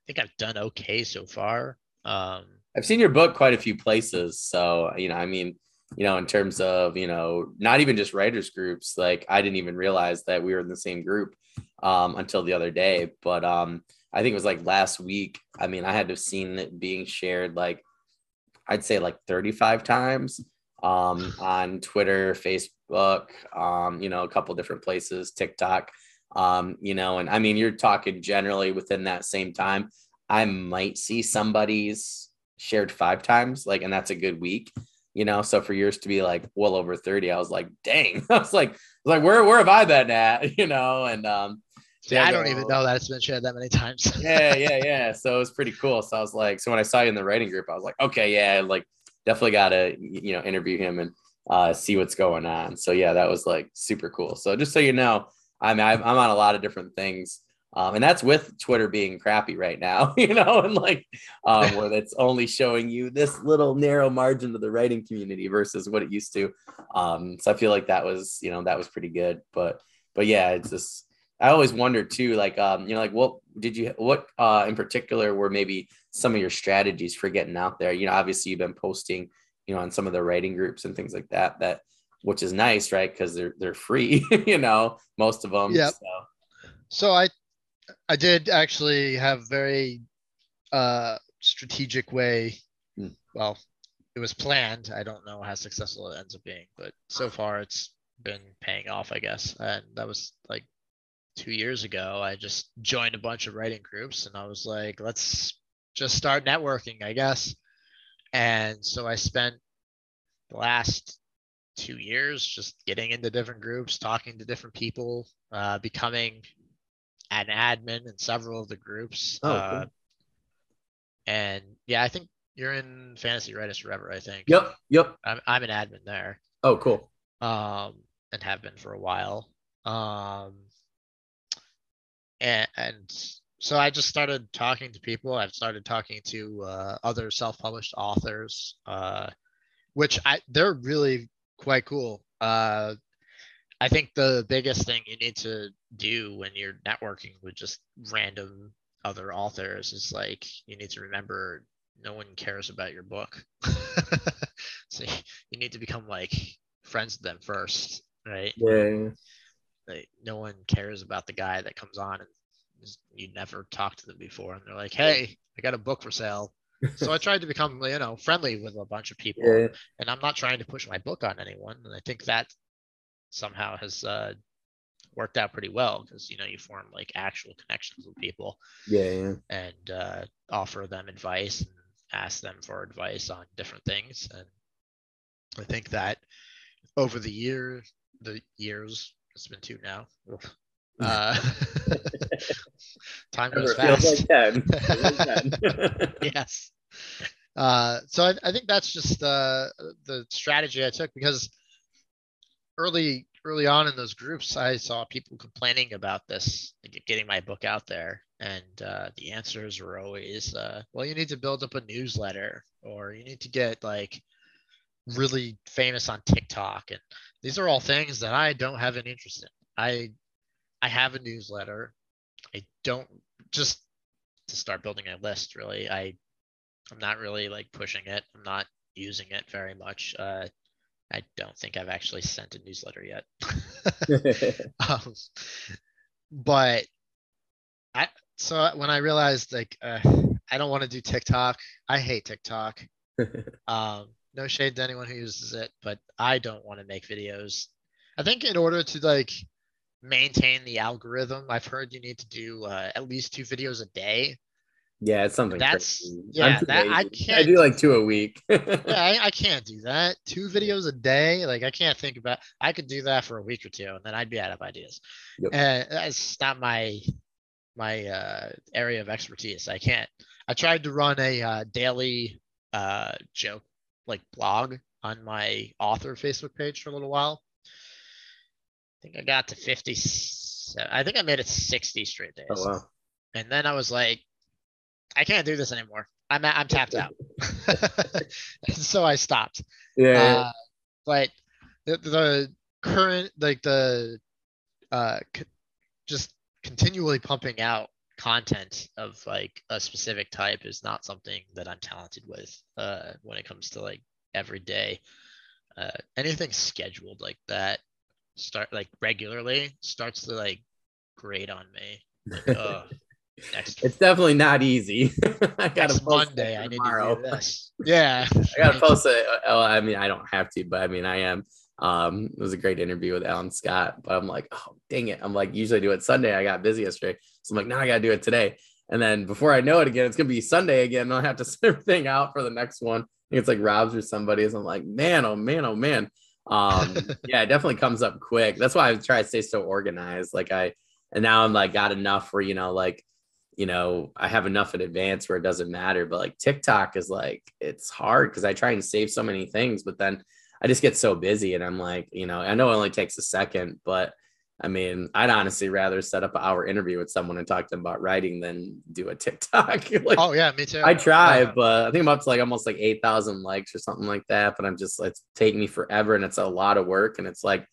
think i've done okay so far um I've seen your book quite a few places. So, you know, I mean, you know, in terms of, you know, not even just writers groups, like I didn't even realize that we were in the same group um, until the other day. But um, I think it was like last week. I mean, I had to have seen it being shared like, I'd say like 35 times um, on Twitter, Facebook, um, you know, a couple different places, TikTok, um, you know, and I mean, you're talking generally within that same time. I might see somebody's shared five times, like, and that's a good week, you know. So for yours to be like well over 30, I was like, dang, I was like, I was like, where where have I been at? You know, and um yeah, i don't even know that it's been shared that many times yeah, yeah, yeah. So it was pretty cool. So I was like, so when I saw you in the writing group, I was like, okay, yeah, like definitely gotta, you know, interview him and uh see what's going on. So yeah, that was like super cool. So just so you know, I mean, I'm, I'm on a lot of different things. Um, and that's with Twitter being crappy right now, you know, and like um, where that's only showing you this little narrow margin of the writing community versus what it used to. Um, so I feel like that was, you know, that was pretty good. But, but yeah, it's just, I always wonder too, like, um, you know, like what did you, what uh, in particular were maybe some of your strategies for getting out there? You know, obviously you've been posting, you know, on some of the writing groups and things like that, that, which is nice, right? Because they're they're free, you know, most of them. Yep. So, so i i did actually have very uh strategic way Hmm. well it was planned i don't know how successful it ends up being but so far it's been paying off i guess and that was like two years ago i just joined a bunch of writing groups and i was like let's just start networking i guess and so i spent the last two years just getting into different groups talking to different people uh, becoming an admin in several of the groups Oh, uh, cool. and yeah i think you're in Fantasy Writers Forever, I think. Yep. Yep. I'm I'm an admin there. Oh, cool. Um, and have been for a while. Um, and and so I just started talking to people. I've started talking to uh, other self-published authors, uh, which I they're really quite cool. Uh, I think the biggest thing you need to do when you're networking with just random other authors is like you need to remember no one cares about your book. so you need to become like friends with them first, right? Yeah. Like, no one cares about the guy that comes on and you never talked to them before, and they're like, "Hey, I got a book for sale." So I tried to become, you know, friendly with a bunch of people, Yeah. and I'm not trying to push my book on anyone. And I think that somehow has uh, worked out pretty well because you know you form like actual connections with people Yeah. Yeah. and uh, offer them advice and ask them for advice on different things. And I think that over the year, the years, it's been two now. Uh, time goes fast. like 10. Feels like 10. yes. Uh, so I, I think that's just uh, the strategy I took because early early on in those groups, I saw people complaining about this, like, getting my book out there, and uh, the answers were always, uh, "Well, you need to build up a newsletter, or you need to get like really famous on TikTok." And these are all things that I don't have an interest in. I I have a newsletter. I don't just to start building a list. Really, I I'm not really like pushing it. I'm not using it very much. Uh, I don't think I've actually sent a newsletter yet. um, but I so when I realized like uh, I don't want to do TikTok. I hate TikTok. Um, no shade to anyone who uses it, but I don't want to make videos. I think in order to like maintain the algorithm, I've heard you need to do uh, at least two videos a day. yeah, it's something. That's- crazy. yeah, that- I can't I do like two a week. yeah, I, I can't do that. Two videos a day, like I can't think about. I could do that for a week or two, and then I'd be out of ideas. Yep. And that's not my my uh, area of expertise. I can't. I tried to run a uh, daily uh, joke like blog on my author Facebook page for a little while. I think I got to fifty. I think I made it sixty straight days, oh wow. and then I was like, I can't do this anymore. I'm I'm tapped out. so I stopped. Yeah. Uh, but the, the current like the uh c- just continually pumping out content of like a specific type is not something that I'm talented with uh when it comes to like every day uh anything scheduled like that start like regularly starts to like grate on me like, oh next it's definitely not easy. I gotta post Monday I need tomorrow. to do this yeah I gotta post it. Oh, I mean, I don't have to, but I mean, I am. Um, it was a great interview with Alan Scott, but I'm like, oh dang it! I'm like, usually I do it Sunday. I got busy yesterday, so I'm like, now I gotta do it today. And then before I know it again, it's gonna be Sunday again. And I'll have to send everything out for the next one. I think it's like Rob's or somebody's. I'm like, man, oh man, oh man. Um, yeah, it definitely comes up quick. That's why I try to stay so organized. Like I, and now I'm like got enough where you know, like you know, I have enough in advance where it doesn't matter. But like TikTok is like, it's hard because I try and save so many things, but then I just get so busy and I'm like, you know, I know it only takes a second, but I mean, I'd honestly rather set up an hour interview with someone and talk to them about writing than do a TikTok. like, oh yeah me too I try, Uh, but I think I'm up to like almost like 8,000 likes or something like that. But I'm just, it's taking me forever and it's a lot of work. And it's like,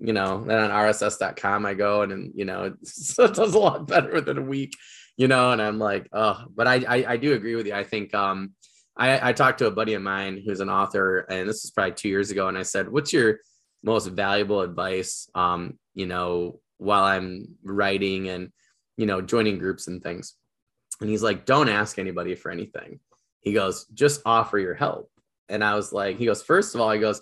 you know, then on rss.com I go and, and you know, it does a lot better within a week, you know, and I'm like, oh, but I, I, I do agree with you. I think, um, I, I talked to a buddy of mine who's an author, and this was probably two years ago. And I said, What's your most valuable advice, um, you know, while I'm writing and, you know, joining groups and things? And he's like, Don't ask anybody for anything. He goes, Just offer your help. And I was like, He goes, First of all, he goes,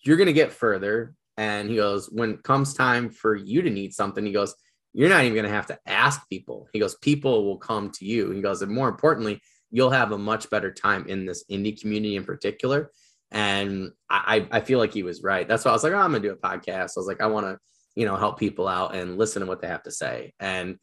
You're going to get further. And he goes, When it comes time for you to need something, he goes, You're not even going to have to ask people. He goes, People will come to you. He goes, And more importantly, you'll have a much better time in this indie community in particular. And I, I feel like he was right. That's why I was like, oh, I'm gonna do a podcast. I was like, I want to, you know, help people out and listen to what they have to say. And,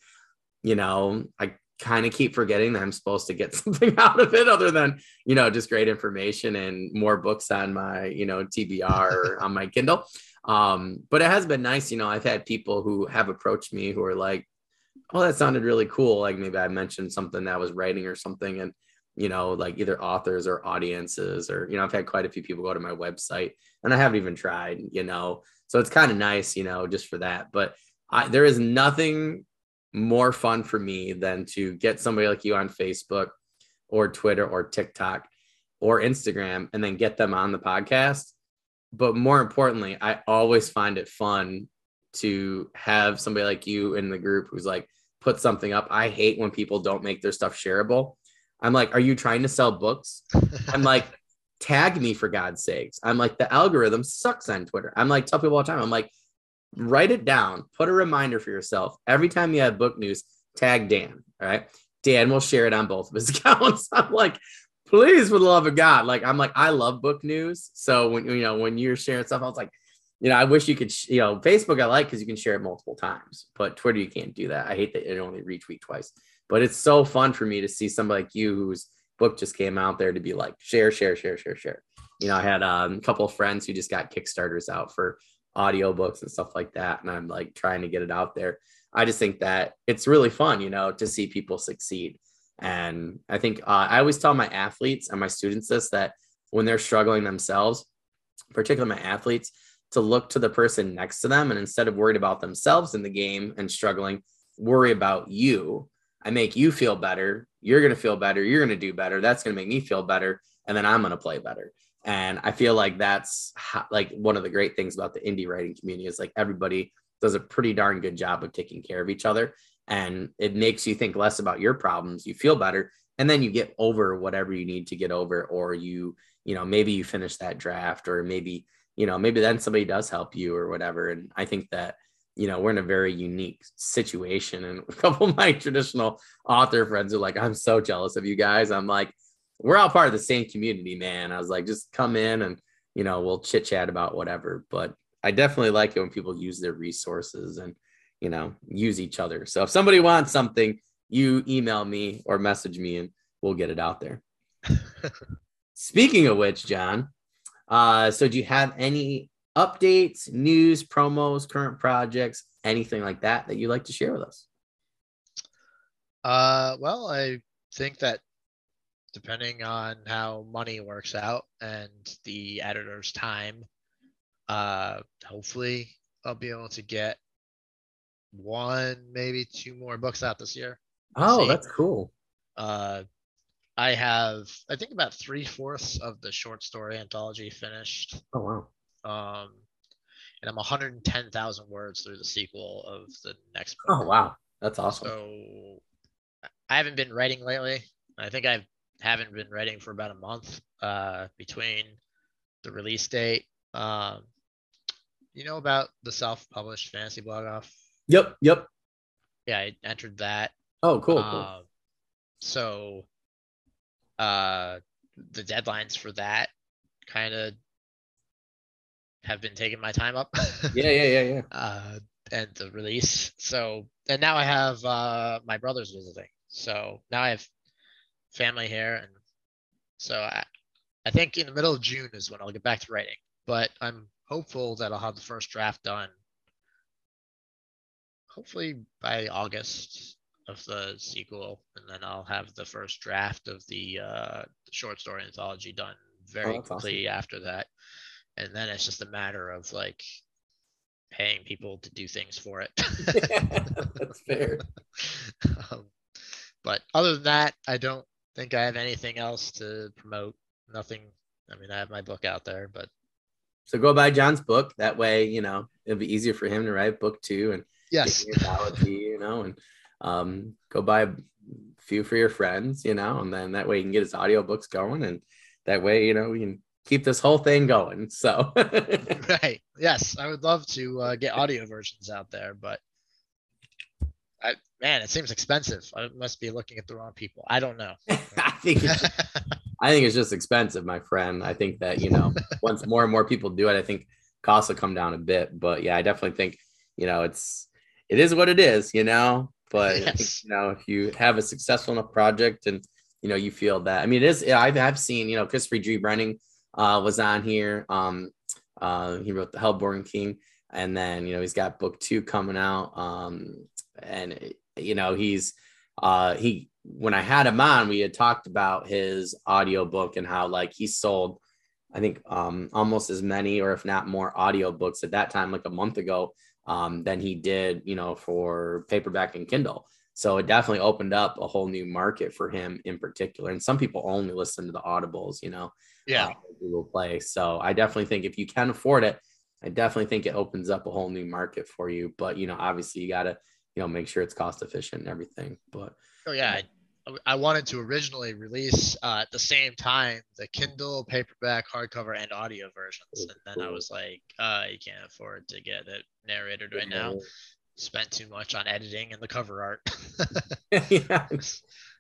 you know, I kind of keep forgetting that I'm supposed to get something out of it other than, you know, just great information and more books on my, you know, TBR or on my Kindle. Um, but it has been nice, you know, I've had people who have approached me who are like, oh, that sounded really cool. Like maybe I mentioned something that I was writing or something. And, you know, like either authors or audiences, or, you know, I've had quite a few people go to my website and I haven't even tried, you know. So it's kind of nice, you know, just for that. But I, there is nothing more fun for me than to get somebody like you on Facebook or Twitter or TikTok or Instagram and then get them on the podcast. But more importantly, I always find it fun to have somebody like you in the group who's like, put something up. I hate when people don't make their stuff shareable. I'm like, are you trying to sell books? I'm like, tag me for God's sakes. I'm like, the algorithm sucks on Twitter. I'm like, tell people all the time, I'm like, write it down, put a reminder for yourself. Every time you have book news, tag Dan. All right. Dan will share it on both of his accounts. I'm like, please, for the love of God. Like, I'm like, I love book news. So when you know, when you're sharing stuff, I was like, you know, I wish you could, you know, Facebook I like because you can share it multiple times, but Twitter you can't do that. I hate that it only retweet twice. But it's so fun for me to see somebody like you whose book just came out there to be like share, share, share, share, share. You know, I had um, a couple of friends who just got Kickstarters out for audiobooks and stuff like that. And I'm like trying to get it out there. I just think that it's really fun, you know, to see people succeed. And I think uh, I always tell my athletes and my students this that when they're struggling themselves, particularly my athletes, to look to the person next to them and instead of worried about themselves in the game and struggling, worry about you. I make you feel better. You're going to feel better. You're going to do better. That's going to make me feel better. And then I'm going to play better. And I feel like that's how, like one of the great things about the indie writing community is like everybody does a pretty darn good job of taking care of each other. And it makes you think less about your problems. You feel better. And then you get over whatever you need to get over, or you, you know, maybe you finish that draft, or maybe, you know, maybe then somebody does help you or whatever. And I think that, you know, we're in a very unique situation. And a couple of my traditional author friends are like, I'm so jealous of you guys. I'm like, we're all part of the same community, man. I was like, just come in and you know we'll chit chat about whatever. But I definitely like it when people use their resources and you know use each other. So if somebody wants something, you email me or message me and we'll get it out there. Speaking of which, John, uh, so do you have any updates, news, promos, current projects, anything like that that you'd like to share with us? Uh, well, I think that depending on how money works out and the editor's time. Uh, hopefully, I'll be able to get one, maybe two more books out this year. Oh, See. that's cool. Uh, I have, I think, about three fourths of the short story anthology finished. Oh wow! Um, and I'm 110,000 words through the sequel of the next book. Oh wow, that's awesome. So I haven't been writing lately. I think I've haven't been writing for about a month uh, between the release date. Um, you know about the self-published fantasy blog off? Yep, yep. Yeah, I entered that. Oh, cool, cool. Um, so, uh, the deadlines for that kind of have been taking my time up. yeah, yeah, yeah, yeah. Uh, and the release. So, and now I have uh, my brothers visiting. So now I have family here, and so I, I think in the middle of June is when I'll get back to writing. But I'm hopeful that I'll have the first draft done. Hopefully by August of the sequel, and then I'll have the first draft of the, uh, short story anthology done very oh, quickly awesome. after that. And then it's just a matter of like paying people to do things for it. that's fair. um, but other than that, I don't think I have anything else to promote. Nothing. I mean, I have my book out there, but so go buy John's book. That way, you know, it'll be easier for him to write book two and yes, you know, and um, go buy a few for your friends, you know, and then that way you can get his audio books going, and that way, you know, we can keep this whole thing going. So, right, yes, I would love to uh, get audio versions out there, but I, man, it seems expensive. I must be looking at the wrong people. I don't know. I think it's, I think it's just expensive, my friend. I think that you know, once more and more people do it, I think costs will come down a bit. But yeah, I definitely think you know it's it is what it is. You know, but yes. you know, if you have a successful enough project and you know you feel that, I mean, it is. I've I've seen you know Christopher G. Brenning uh, was on here. Um, uh, he wrote the Hellborn King, and then you know he's got book two coming out. Um, and you know he's uh he when I had him on, we had talked about his audio book and how like he sold, I think um almost as many or if not more audio books at that time, like a month ago, um, than he did, you know, for paperback and Kindle. So it definitely opened up a whole new market for him in particular. And some people only listen to the audibles, you know, yeah, uh, Google Play. So I definitely think if you can afford it, I definitely think it opens up a whole new market for you. But you know, obviously you gotta, you know, make sure it's cost efficient and everything. But oh yeah, I wanted to originally release uh, at the same time the Kindle, paperback, hardcover, and audio versions, oh, and then I was like, uh, "You can't afford to get it narrated right now. Spent too much on editing and the cover art." yeah.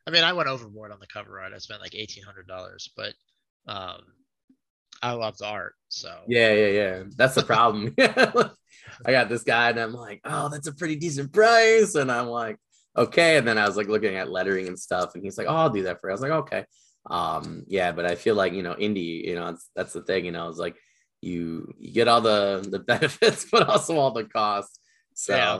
I mean, I went overboard on the cover art. I spent like eighteen hundred dollars, but um, I love the art. So yeah, yeah, yeah. That's the problem. I got this guy, and I'm like, "Oh, that's a pretty decent price," and I'm like okay. And then I was like looking at lettering and stuff, and he's like, oh, I'll do that for you. I was like, okay. Um, yeah, but I feel like you know, indie, you know, that's the thing, you know, it's like you you get all the the benefits, but also all the costs. So yeah.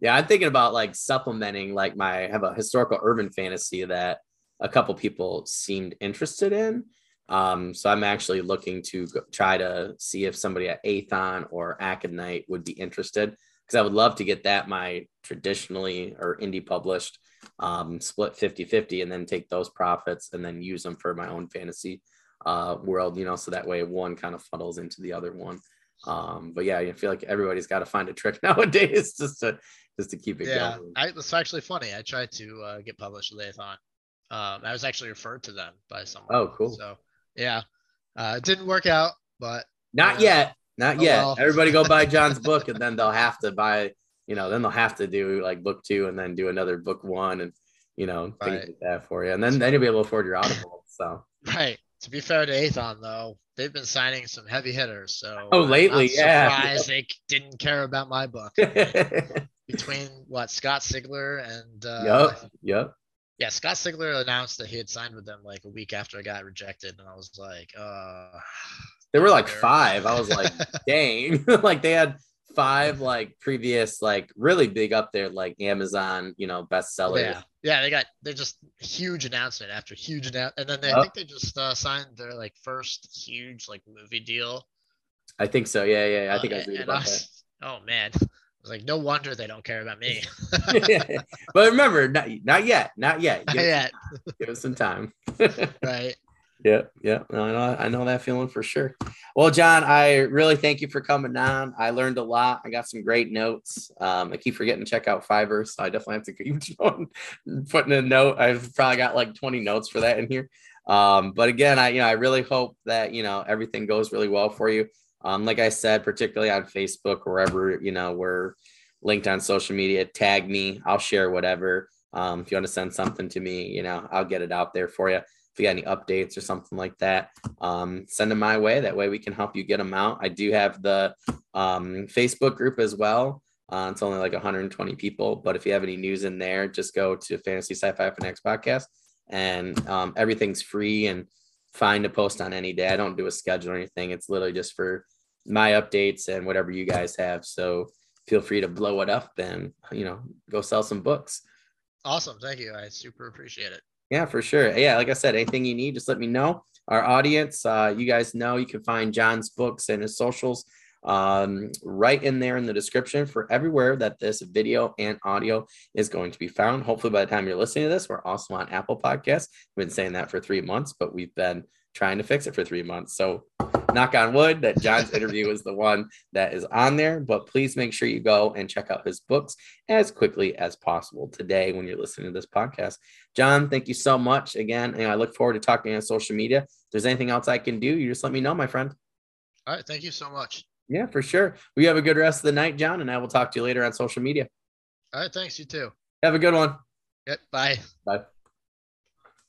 yeah, I'm thinking about like supplementing like my I have a historical urban fantasy that a couple people seemed interested in. Um, so I'm actually looking to go, try to see if somebody at Aethon or Acadnight would be interested because I would love to get that my traditionally or indie published um, split 50 50 and then take those profits and then use them for my own fantasy uh, world, you know, so that way one kind of funnels into the other one. Um, but yeah, I feel like everybody's got to find a trick nowadays just to just to keep it yeah, going. Yeah, it's actually funny. I tried to uh, get published with Aethon. Um, I was actually referred to them by someone. Oh, cool. So yeah, uh, it didn't work out, but not uh, yet. Not oh, yet. Well. Everybody go buy John's book, and then they'll have to buy. You know, then they'll have to do like book two, and then do another book one, and you know right. things like that for you, and then then you'll be able to afford your audible. So right. To be fair to Aethon, though, they've been signing some heavy hitters. So oh, lately, yeah. Surprised they didn't care about my book. Between what Scott Sigler and uh, yep, yep. Yeah, Scott Sigler announced that he had signed with them like a week after I got rejected, and I was like, uh there were like five. I was like, dang. like they had five like previous like really big up there like Amazon, you know, bestsellers. Yeah, yeah, they got they're just huge announcement after huge announcement, and then they, I think they just uh, signed their like first huge like movie deal. I think so. Yeah, yeah. I think uh, I was reading about that. Oh man, was like, no wonder they don't care about me. but remember, not, not yet, not yet. Give, not yet. give us some time. right. Yeah, yeah, no, I know, I know that feeling for sure. Well, John, I really thank you for coming on. I learned a lot. I got some great notes. Um, I keep forgetting to check out Fiverr, so I definitely have to keep putting a note. I've probably got like 20 notes for that in here. Um, but again, I you know I really hope that you know everything goes really well for you. Um, like I said, particularly on Facebook, wherever you know we're linked on social media, tag me. I'll share whatever. Um, if you want to send something to me, you know, I'll get it out there for you If you got any updates or something like that, um, send them my way. That way we can help you get them out. I do have the um, Facebook group as well. Uh, it's only like 120 people, but if you have any news in there, just go to Fantasy Sci-Fi Fanatics podcast, and um, everything's free and fine to post on any day. I don't do a schedule or anything. It's literally just for my updates and whatever you guys have. So feel free to blow it up and you know go sell some books. Awesome, thank you. I super appreciate it. Yeah, for sure. Yeah, like I said, anything you need, just let me know. Our audience, uh, you guys know you can find John's books and his socials um, right in there in the description for everywhere that this video and audio is going to be found. Hopefully, by the time you're listening to this, we're also on Apple Podcasts. We've been saying that for three months, but we've been trying to fix it for three months. So knock on wood that John's interview is the one that is on there. But please make sure you go and check out his books as quickly as possible today when you're listening to this podcast. John, thank you so much again. And I look forward to talking on social media. If there's anything else I can do, you just let me know, my friend. All right. Thank you so much. Yeah, for sure. We have a good rest of the night, John, and I will talk to you later on social media. All right. Thanks. You too. Have a good one. Yep. Bye. Bye.